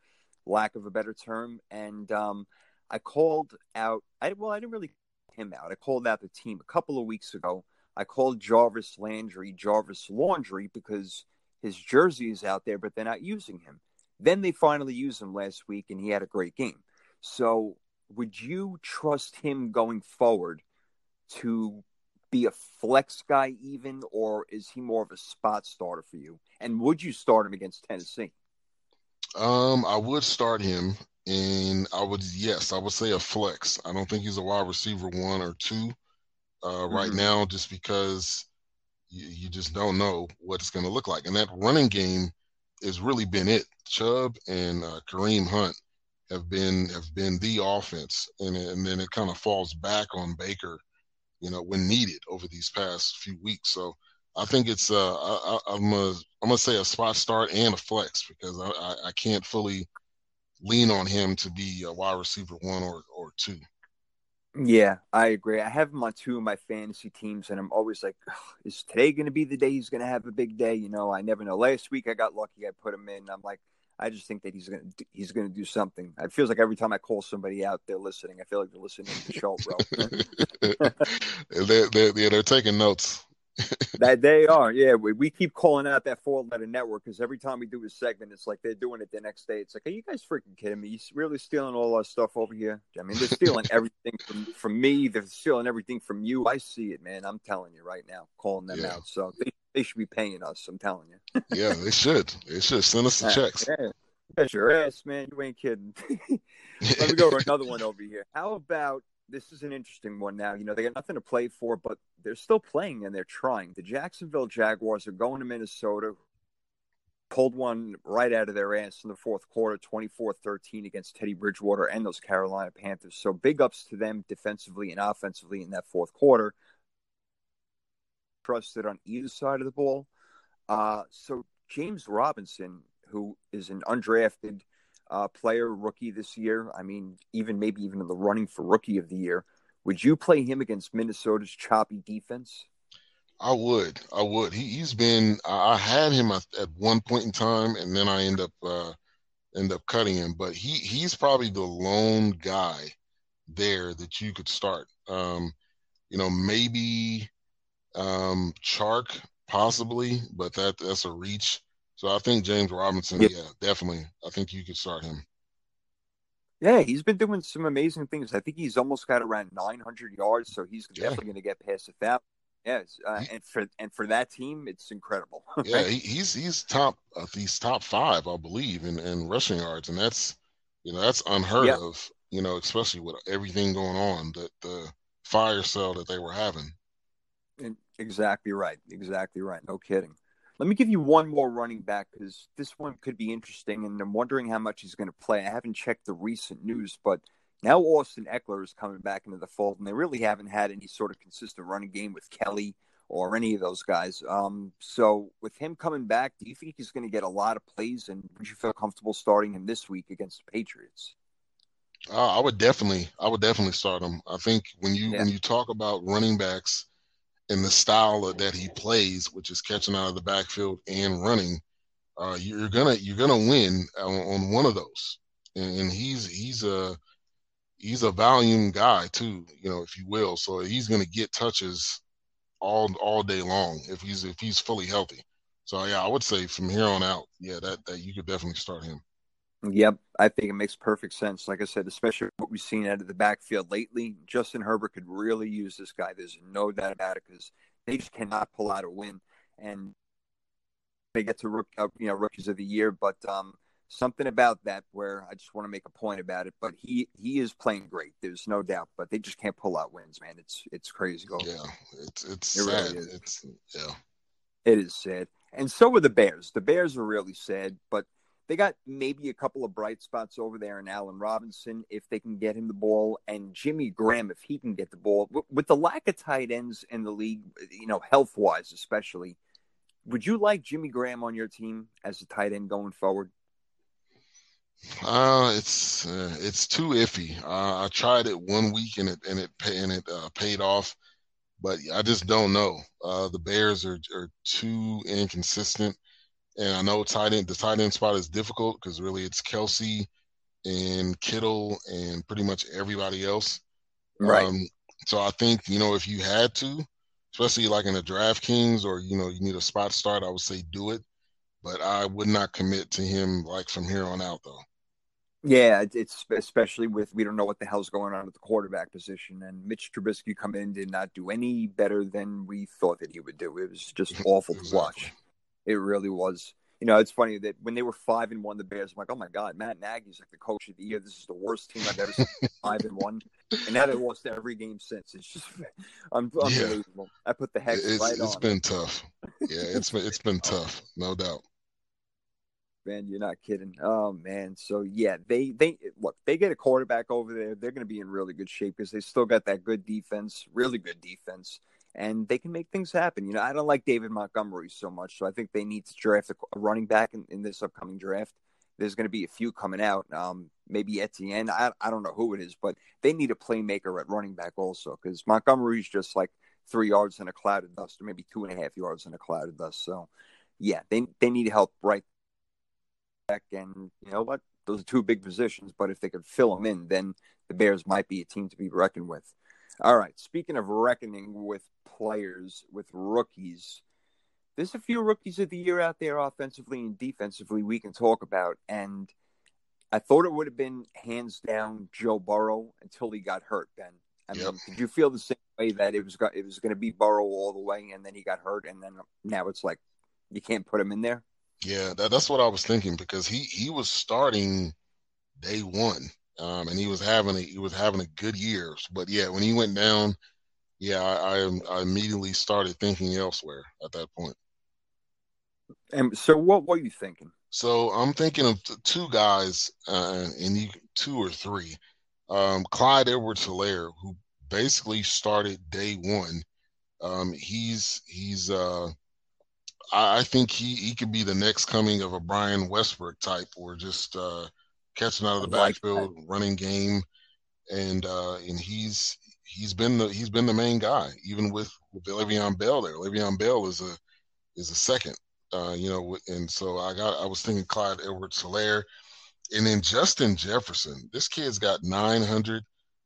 lack of a better term. And um, I called out. I well, I didn't really him out. I called out the team a couple of weeks ago. I called Jarvis Landry Jarvis Laundry because his jersey is out there, but they're not using him. Then they finally used him last week, and he had a great game. So, would you trust him going forward to be a flex guy, even, or is he more of a spot starter for you? And would you start him against Tennessee? Um, I would start him, and I would yes, I would say a flex. I don't think he's a wide receiver one or two uh, mm-hmm. right now, just because you, you just don't know what it's going to look like. And that running game has really been it. Chubb and uh, Kareem Hunt have been have been the offense, and and then it kind of falls back on Baker, you know, when needed over these past few weeks. So I think it's uh I, am a I'm gonna say a spot start and a flex because I, I, I can't fully lean on him to be a wide receiver one or or two. Yeah, I agree. I have him on two of my fantasy teams, and I'm always like, is today going to be the day he's going to have a big day? You know, I never know. Last week I got lucky; I put him in. I'm like, I just think that he's going to he's going to do something. It feels like every time I call somebody out, they're listening. I feel like they're listening to the show, bro. they're, they're, yeah, they're taking notes that they are, yeah. We, we keep calling out that four letter network because every time we do a segment, it's like they're doing it the next day. It's like, are you guys freaking kidding me? You really stealing all our stuff over here? I mean, they're stealing everything from, from me. They're stealing everything from you. I see it, man. I'm telling you right now, calling them yeah. out. So they, they should be paying us. I'm telling you. yeah, they should. They should send us the checks. Yeah. That's your ass, man. You ain't kidding. Let me go for another one over here. How about this is an interesting one now. You know, they got nothing to play for, but they're still playing and they're trying. The Jacksonville Jaguars are going to Minnesota, pulled one right out of their ass in the fourth quarter, 24 13 against Teddy Bridgewater and those Carolina Panthers. So big ups to them defensively and offensively in that fourth quarter. Trusted on either side of the ball. Uh, so James Robinson, who is an undrafted uh, player rookie this year. I mean, even maybe even in the running for rookie of the year. Would you play him against Minnesota's choppy defense? I would. I would. He, has been. I had him at, at, one point in time, and then I end up uh, end up cutting him. But he he's probably the lone guy there that you could start. Um, you know, maybe um, Chark possibly, but that that's a reach. So I think James Robinson, yeah. yeah, definitely. I think you could start him. Yeah, he's been doing some amazing things. I think he's almost got around 900 yards, so he's yeah. definitely going to get past a thousand. Yes, uh, and for and for that team, it's incredible. yeah, he, he's he's top uh, he's top five, I believe, in, in rushing yards, and that's you know that's unheard yep. of. You know, especially with everything going on, that the fire sale that they were having. And exactly right, exactly right. No kidding. Let me give you one more running back because this one could be interesting, and I'm wondering how much he's going to play. I haven't checked the recent news, but now Austin Ekeler is coming back into the fold, and they really haven't had any sort of consistent running game with Kelly or any of those guys. Um, so with him coming back, do you think he's going to get a lot of plays, and would you feel comfortable starting him this week against the Patriots? Uh, I would definitely, I would definitely start him. I think when you yeah. when you talk about running backs in the style that he plays, which is catching out of the backfield and running, uh, you're gonna you're gonna win on, on one of those. And, and, he's he's a he's a volume guy too, you know, if you will. So he's gonna get touches all all day long if he's if he's fully healthy. So yeah, I would say from here on out, yeah, that that you could definitely start him. Yep, I think it makes perfect sense. Like I said, especially what we've seen out of the backfield lately, Justin Herbert could really use this guy. There's no doubt about it because they just cannot pull out a win, and they get to rook, uh, you know rookies of the year. But um, something about that where I just want to make a point about it. But he he is playing great. There's no doubt. But they just can't pull out wins, man. It's it's crazy. Yeah, it's it's it sad. Really it's yeah, it is sad. And so are the Bears. The Bears are really sad, but they got maybe a couple of bright spots over there in Allen Robinson if they can get him the ball, and Jimmy Graham if he can get the ball. With the lack of tight ends in the league, you know, health wise especially, would you like Jimmy Graham on your team as a tight end going forward? Uh, it's uh, it's too iffy. Uh, I tried it one week and it and it and it uh, paid off, but I just don't know. Uh, the Bears are are too inconsistent. And I know tight end the tight end spot is difficult because really it's Kelce and Kittle and pretty much everybody else. Right. Um, so I think you know if you had to, especially like in a DraftKings or you know you need a spot start, I would say do it. But I would not commit to him like from here on out though. Yeah, it's especially with we don't know what the hell's going on at the quarterback position, and Mitch Trubisky come in did not do any better than we thought that he would do. It was just awful exactly. to watch. It really was. You know, it's funny that when they were five and one, the Bears, I'm like, oh my god, Matt Nagy's like the coach of the year. This is the worst team I've ever seen. five and one, and now they lost every game since. It's just unbelievable. Yeah. I put the heck it's, right it's on. It's been tough. Yeah, it's been it's been oh. tough, no doubt. Man, you're not kidding. Oh man, so yeah, they they look. They get a quarterback over there. They're going to be in really good shape because they still got that good defense, really good defense and they can make things happen. You know, I don't like David Montgomery so much, so I think they need to draft a running back in, in this upcoming draft. There's going to be a few coming out, um, maybe Etienne. I, I don't know who it is, but they need a playmaker at running back also because Montgomery's just like three yards in a cloud of dust, or maybe two and a half yards in a cloud of dust. So, yeah, they they need help right back, and you know what? Those are two big positions, but if they could fill them in, then the Bears might be a team to be reckoned with. All right. Speaking of reckoning with players, with rookies, there's a few rookies of the year out there, offensively and defensively, we can talk about. And I thought it would have been hands down Joe Burrow until he got hurt. Ben, I mean, yep. did you feel the same way that it was it was going to be Burrow all the way, and then he got hurt, and then now it's like you can't put him in there? Yeah, that, that's what I was thinking because he he was starting day one um, and he was having a he was having a good year. But yeah, when he went down, yeah, I, I, I immediately started thinking elsewhere at that point. And so, what were you thinking? So I'm thinking of two guys, uh, and you, two or three. Um, Clyde Edwards-Helaire, who basically started day one. Um, he's he's uh, I, I, think he he could be the next coming of a Brian Westbrook type, or just uh, catching out of the backfield, running game, and uh, and he's he's been the he's been the main guy, even with with Le'Veon Bell there. Le'Veon Bell is a is a second, uh, you know, and so I got I was thinking Clyde Edwards Helaire, and then Justin Jefferson. This kid's got 900,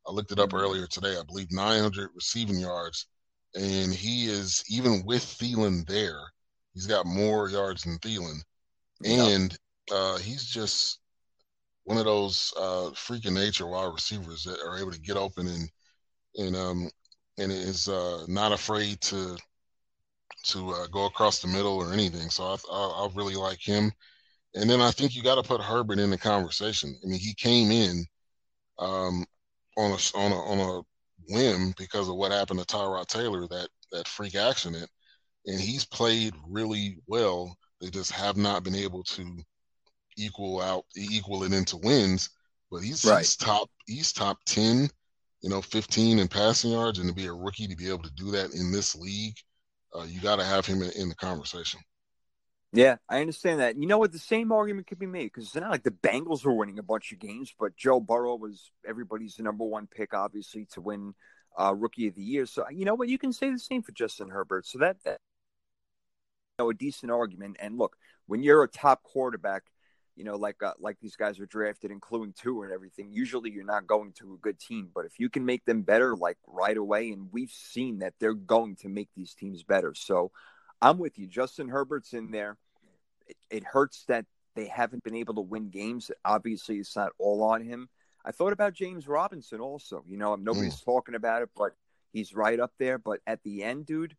I looked it up mm-hmm. earlier today. I believe 900 receiving yards, and he is even with Thielen there. He's got more yards than Thielen, and uh, he's just one of those uh, freaking nature wide receivers that are able to get open and and um and is uh, not afraid to to uh, go across the middle or anything. So I, I, I really like him. And then I think you got to put Herbert in the conversation. I mean, he came in um, on a on a on a whim because of what happened to Tyrod Taylor that that freak accident, and he's played really well. They just have not been able to equal out equal it into wins. But he's, right. he's top he's top ten, you know, fifteen in passing yards, and to be a rookie to be able to do that in this league, uh, you got to have him in, in the conversation. Yeah, I understand that. You know what? The same argument could be made because it's not like the Bengals were winning a bunch of games, but Joe Burrow was everybody's number one pick, obviously, to win uh, Rookie of the Year. So you know what? You can say the same for Justin Herbert. So that that you know a decent argument. And look, when you're a top quarterback, you know, like uh, like these guys are drafted, including two and everything. Usually, you're not going to a good team, but if you can make them better, like right away, and we've seen that they're going to make these teams better. So I'm with you. Justin Herbert's in there. It, it, hurts that they haven't been able to win games. Obviously, it's not all on him. I thought about James Robinson also. You know, nobody's mm. talking about it, but he's right up there. But at the end, dude,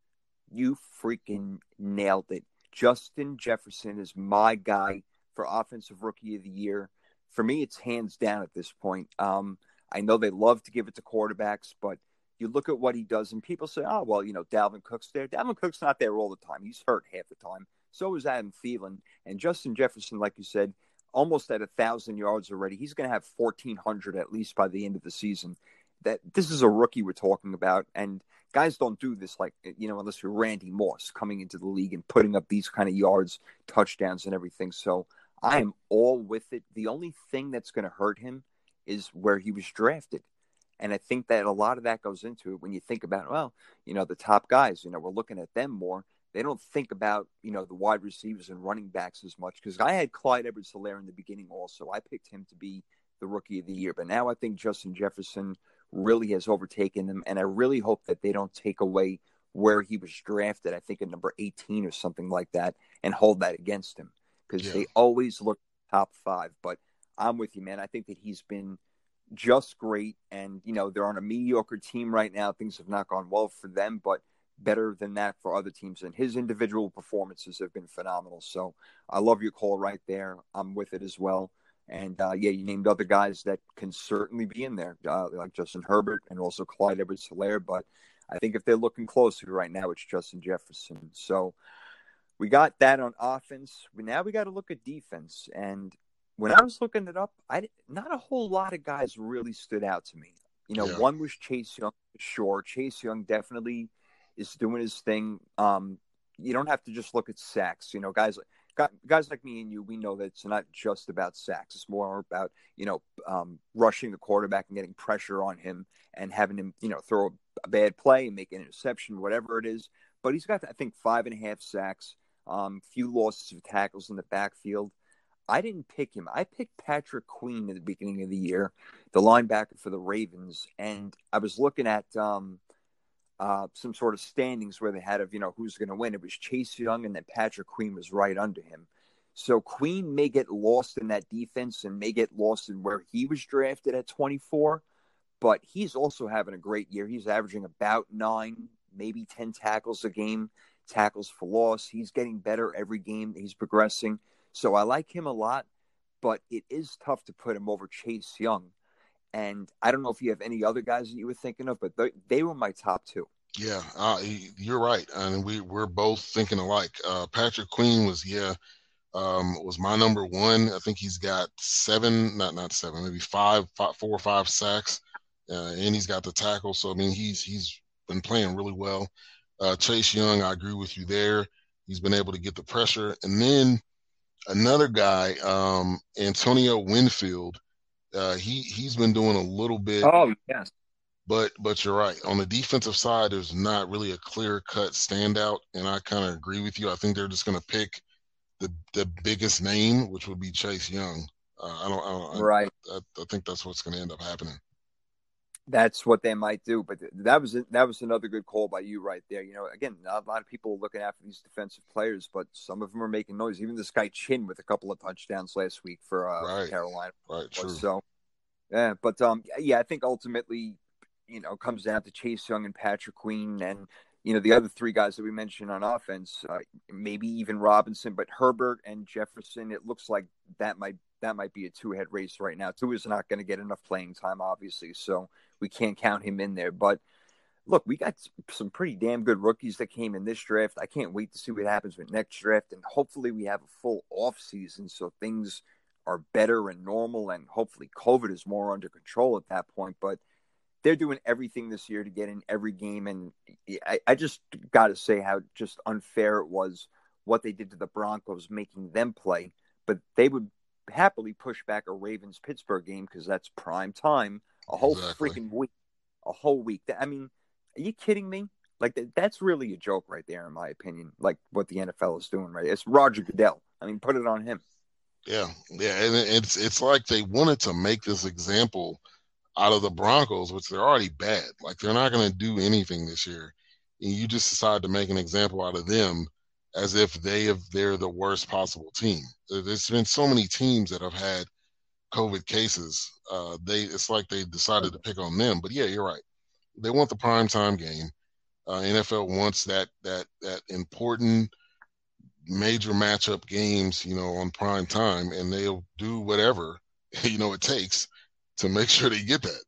you freaking nailed it. Justin Jefferson is my guy for Offensive Rookie of the Year. For me, it's hands down at this point. Um, I know they love to give it to quarterbacks, but you look at what he does, and people say, "Oh, well, you know, Dalvin Cook's there. Dalvin Cook's not there all the time. He's hurt half the time. So is Adam Thielen and Justin Jefferson. Like you said, almost at a thousand yards already. He's going to have fourteen hundred at least by the end of the season. That this is a rookie we're talking about, and guys don't do this like you know unless you're Randy Moss coming into the league and putting up these kind of yards, touchdowns, and everything. So I am all with it. The only thing that's going to hurt him is where he was drafted. And I think that a lot of that goes into it when you think about, well, you know, the top guys, you know, we're looking at them more. They don't think about, you know, the wide receivers and running backs as much because I had Clyde Edwards Helaire in the beginning also. I picked him to be the rookie of the year. But now I think Justin Jefferson really has overtaken them. And I really hope that they don't take away where he was drafted, I think at number 18 or something like that, and hold that against him because yeah. they always look top five. But I'm with you, man. I think that he's been just great. And, you know, they're on a mediocre team right now. Things have not gone well for them, but better than that for other teams. And his individual performances have been phenomenal. So I love your call right there. I'm with it as well. And uh, yeah, you named other guys that can certainly be in there, uh, like Justin Herbert and also Clyde Edwards Helaire. But I think if they're looking closer right now, it's Justin Jefferson. So we got that on offense. Now we got to look at defense. And when I was looking it up, I not a whole lot of guys really stood out to me. You know, yeah. one was Chase Young. Sure, Chase Young definitely is doing his thing. Um, you don't have to just look at sacks. You know, guys guys like me and you, we know that it's not just about sacks. It's more about you know um, rushing the quarterback and getting pressure on him and having him you know throw a bad play and make an interception, whatever it is. But he's got I think five and a half sacks, um, few losses of tackles in the backfield. I didn't pick him. I picked Patrick Queen at the beginning of the year, the linebacker for the Ravens, and I was looking at um, uh, some sort of standings where they had of you know who's going to win. It was Chase Young, and then Patrick Queen was right under him. So Queen may get lost in that defense and may get lost in where he was drafted at 24, but he's also having a great year. He's averaging about nine, maybe 10 tackles a game, tackles for loss. He's getting better every game. He's progressing. So I like him a lot, but it is tough to put him over Chase Young. And I don't know if you have any other guys that you were thinking of, but they, they were my top two. Yeah, uh, you're right, and we we're both thinking alike. Uh, Patrick Queen was yeah, um, was my number one. I think he's got seven, not not seven, maybe five, five four or five sacks, uh, and he's got the tackle. So I mean, he's he's been playing really well. Uh, Chase Young, I agree with you there. He's been able to get the pressure, and then another guy, um, Antonio Winfield. Uh, he he's been doing a little bit. Oh yes. But but you're right. On the defensive side, there's not really a clear cut standout, and I kind of agree with you. I think they're just going to pick the the biggest name, which would be Chase Young. Uh, I don't. I don't right. I, I, think that's what's going to end up happening. That's what they might do, but that was that was another good call by you right there. You know, again, not a lot of people are looking after these defensive players, but some of them are making noise. Even this guy Chinn with a couple of touchdowns last week for uh, right. Carolina. Right, true. So, yeah, but um, yeah, I think ultimately, you know, comes down to Chase Young and Patrick Queen, and you know the other three guys that we mentioned on offense, uh, maybe even Robinson, but Herbert and Jefferson. It looks like that might that might be a two head race right now. Tua is not going to get enough playing time, obviously, so we can't count him in there. But look, we got some pretty damn good rookies that came in this draft. I can't wait to see what happens with next draft, and hopefully we have a full off season so things are better and normal, and hopefully COVID is more under control at that point. But they're doing everything this year to get in every game, and I, I just got to say how just unfair it was what they did to the Broncos, making them play. But they would happily push back a Ravens Pittsburgh game because that's prime time a whole Exactly. freaking week, a whole week. I mean, are you kidding me? Like that's really a joke right there, in my opinion. Like what the NFL is doing right. It's Roger Goodell. I mean, put it on him. Yeah, yeah, and it's it's like they wanted to make this example out of the Broncos, which they're already bad. Like they're not going to do anything this year, and you just decide to make an example out of them as if they have they're the worst possible team. There- There's been so many teams that have had COVID cases. Uh, they it's like they decided to pick on them. But yeah, you're right. They want the prime time game. Uh, NFL wants that that that important major matchup games, you know, on prime time, and they'll do whatever you know it takes to make sure they get that.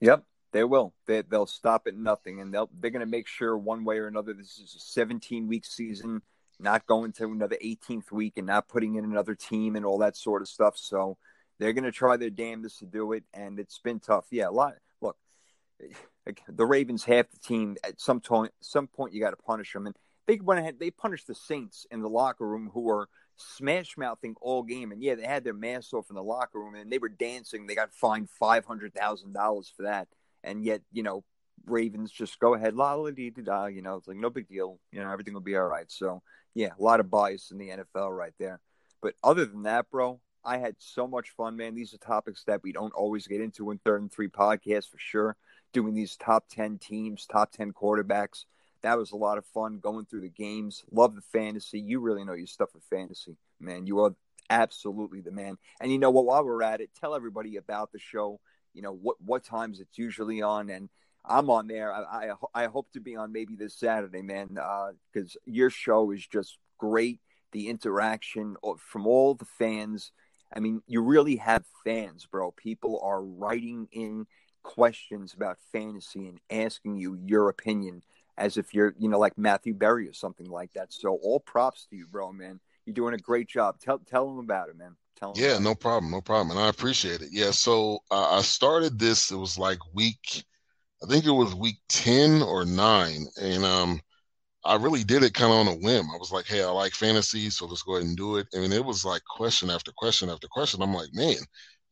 Yep, they will. They they'll stop at nothing, and they'll they're going to make sure one way or another this is a 17 week season, not going to another 18th week, and not putting in another team and all that sort of stuff. So they're going to try their damnedest to do it, and it's been tough. Yeah, a lot. Look, eh, the Ravens half the team at some point. Some point you got to punish them, and they went ahead. They punished the Saints in the locker room, who were smash mouthing all game. And yeah, they had their masks off in the locker room and they were dancing. They got fined five hundred thousand dollars for that. And yet, you know, Ravens just go ahead, la la dee da. You know, it's like no big deal. You know, everything will be all right. So yeah, a lot of bias in the NFL right there. But other than that, bro, I had so much fun, man. These are topics that we don't always get into in third and three podcasts for sure. Doing these top ten teams, top ten quarterbacks. That was a lot of fun going through the games. Love the fantasy. You really know your stuff with fantasy, man. You are absolutely the man. And you know what? While we're at it, tell everybody about the show. You know what what times it's usually on, and I'm on there. I I, I hope to be on maybe this Saturday, man, because uh, your show is just great. The interaction from all the fans. I mean, you really have fans, bro. People are writing in questions about fantasy and asking you your opinion as if you're, you know, like Matthew Berry or something like that. So all props to you, bro, man. You're doing a great job. Tell tell them about it, man. Tell them. Yeah, no problem, no problem, and I appreciate it. Yeah, so uh, I started this. It was like week, I think it was week ten or nine, and um, I really did it kind of on a whim. I was like, hey, I like fantasy, so let's go ahead and do it. I mean, it was like question after question after question. I'm like, man,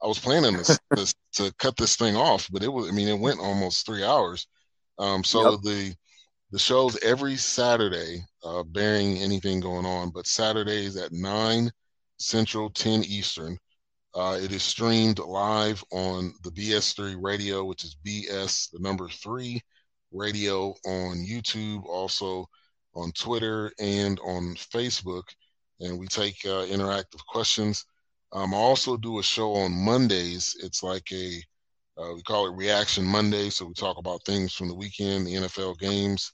I was planning this, this to cut this thing off, but it was. I mean, it went almost three hours. Um, so yep. the the shows every Saturday, uh, bearing anything going on, but Saturdays at 9 Central, 10 Eastern. Uh, it is streamed live on the BS3 radio, which is BS, the number three radio on YouTube, also on Twitter and on Facebook. And we take uh, interactive questions. Um, I also do a show on Mondays. It's like a, uh, we call it Reaction Monday. So we talk about things from the weekend, the NFL games,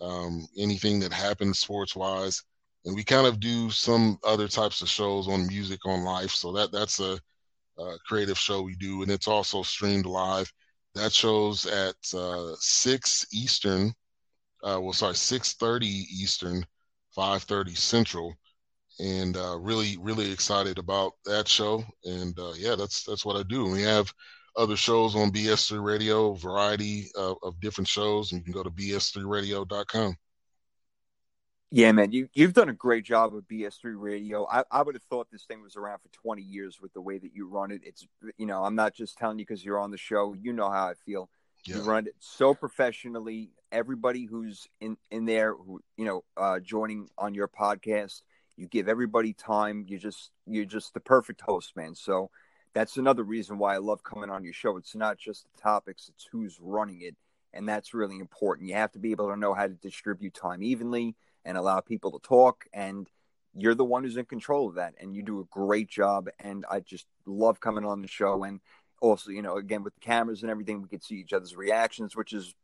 um, anything that happens sports wise. And we kind of do some other types of shows on music, on life. So that that's a, a creative show we do. And it's also streamed live. That shows at uh, 6 Eastern, uh, well, sorry, 6.30 Eastern, 5.30 Central. And uh, really, really excited about that show. And uh, yeah, that's that's what I do. We have other shows on BS3 Radio, variety of, of different shows, and you can go to bs3radio.com. Yeah, man, you you've done a great job with BS3 Radio. I, I would have thought this thing was around for 20 years with the way that you run it. It's you know, I'm not just telling you because you're on the show. You know how I feel. Yeah. You run it so professionally. Everybody who's in in there, who you know, uh, joining on your podcast, you give everybody time. You just you're just the perfect host, man. So that's another reason why I love coming on your show. It's not just the topics, it's who's running it. And that's really important. You have to be able to know how to distribute time evenly and allow people to talk. And you're the one who's in control of that. And you do a great job. And I just love coming on the show. And also, you know, again, with the cameras and everything, we could see each other's reactions, which is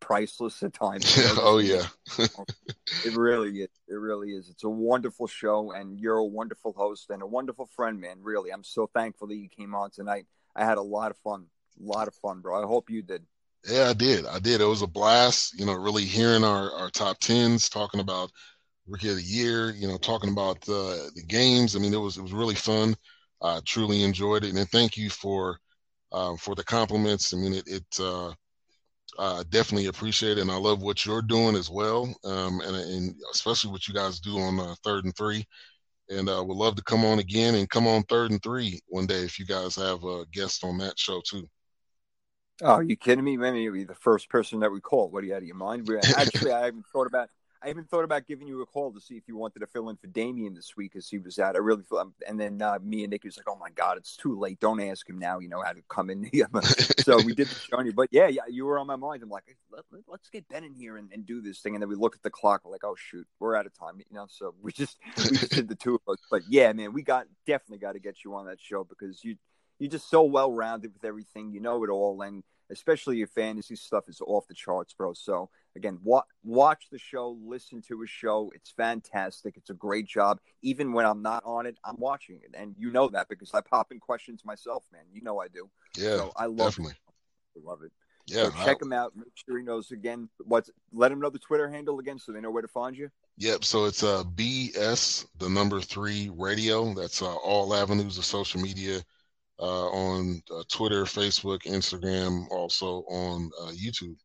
priceless at times. Oh yeah, it really is. It really is. It's a wonderful show, and you're a wonderful host and a wonderful friend, man. Really, I'm so thankful that you came on tonight. I had a lot of fun, a lot of fun, bro. I hope you did. Yeah, I did. I did. It was a blast. You know, really hearing our our top tens, talking about rookie of the year. You know, talking about uh, the games. I mean, it was it was really fun. I truly enjoyed it, and thank you for um, for the compliments. I mean, it, it uh, uh, definitely appreciate it, and I love what you're doing as well, um, and, and especially what you guys do on uh, third and three. And uh, would love to come on again and come on third and three one day if you guys have a guest on that show too. Oh, are you kidding me? Maybe you'll be the first person that we call. What are you out of your mind? Actually, I haven't thought about I even thought about giving you a call to see if you wanted to fill in for Damien this week because he was out. I really feel, and then uh, me and Nick was like, "Oh my God, it's too late. Don't ask him now. You know how to come in." so we did the show you, but yeah, yeah, you were on my mind. I'm like, Let, us get Ben in here and, and, do this thing, and then we look at the clock. We're like, "Oh shoot, we're out of time." You know, so we just we just did the two of us. But yeah, man, we got definitely got to get you on that show because you you're just so well rounded with everything. You know it all, and especially your fantasy stuff is off the charts, bro. So again, wa- watch the show, listen to his show. It's fantastic. It's a great job. Even when I'm not on it, I'm watching it, and you know that because I pop in questions myself, man. You know I do. Yeah, so I love definitely. it. I love it. Yeah, so check I, him out. Make sure he knows again. What's let him know the Twitter handle again, so they know where to find you. Yep. So it's uh BS the number three radio. That's uh, all avenues of social media uh, on uh, Twitter, Facebook, Instagram, also on uh, YouTube.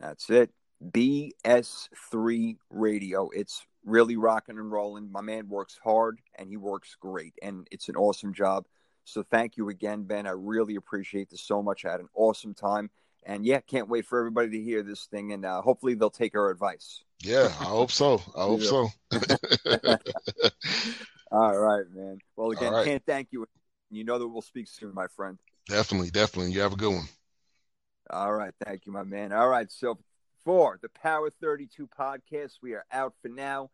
That's it. BS3 Radio. It's really rocking and rolling. My man works hard and he works great, and it's an awesome job. So thank you again, Ben. I really appreciate this so much. I had an awesome time. And yeah, can't wait for everybody to hear this thing, and uh, hopefully they'll take our advice. Yeah, I hope so. I hope so. All right, man. Well, again, right. can't thank you you know that we'll speak soon, my friend. Definitely, definitely. You have a good one. All right. Thank you, my man. All right. So for the Power 32 podcast, we are out for now.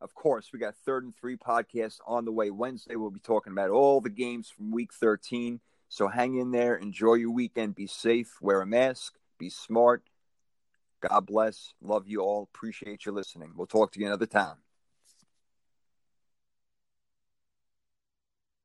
Of course, we got third and three podcasts on the way Wednesday. We'll be talking about all the games from week 13. So hang in there. Enjoy your weekend. Be safe. Wear a mask. Be smart. God bless. Love you all. Appreciate you listening. We'll talk to you another time.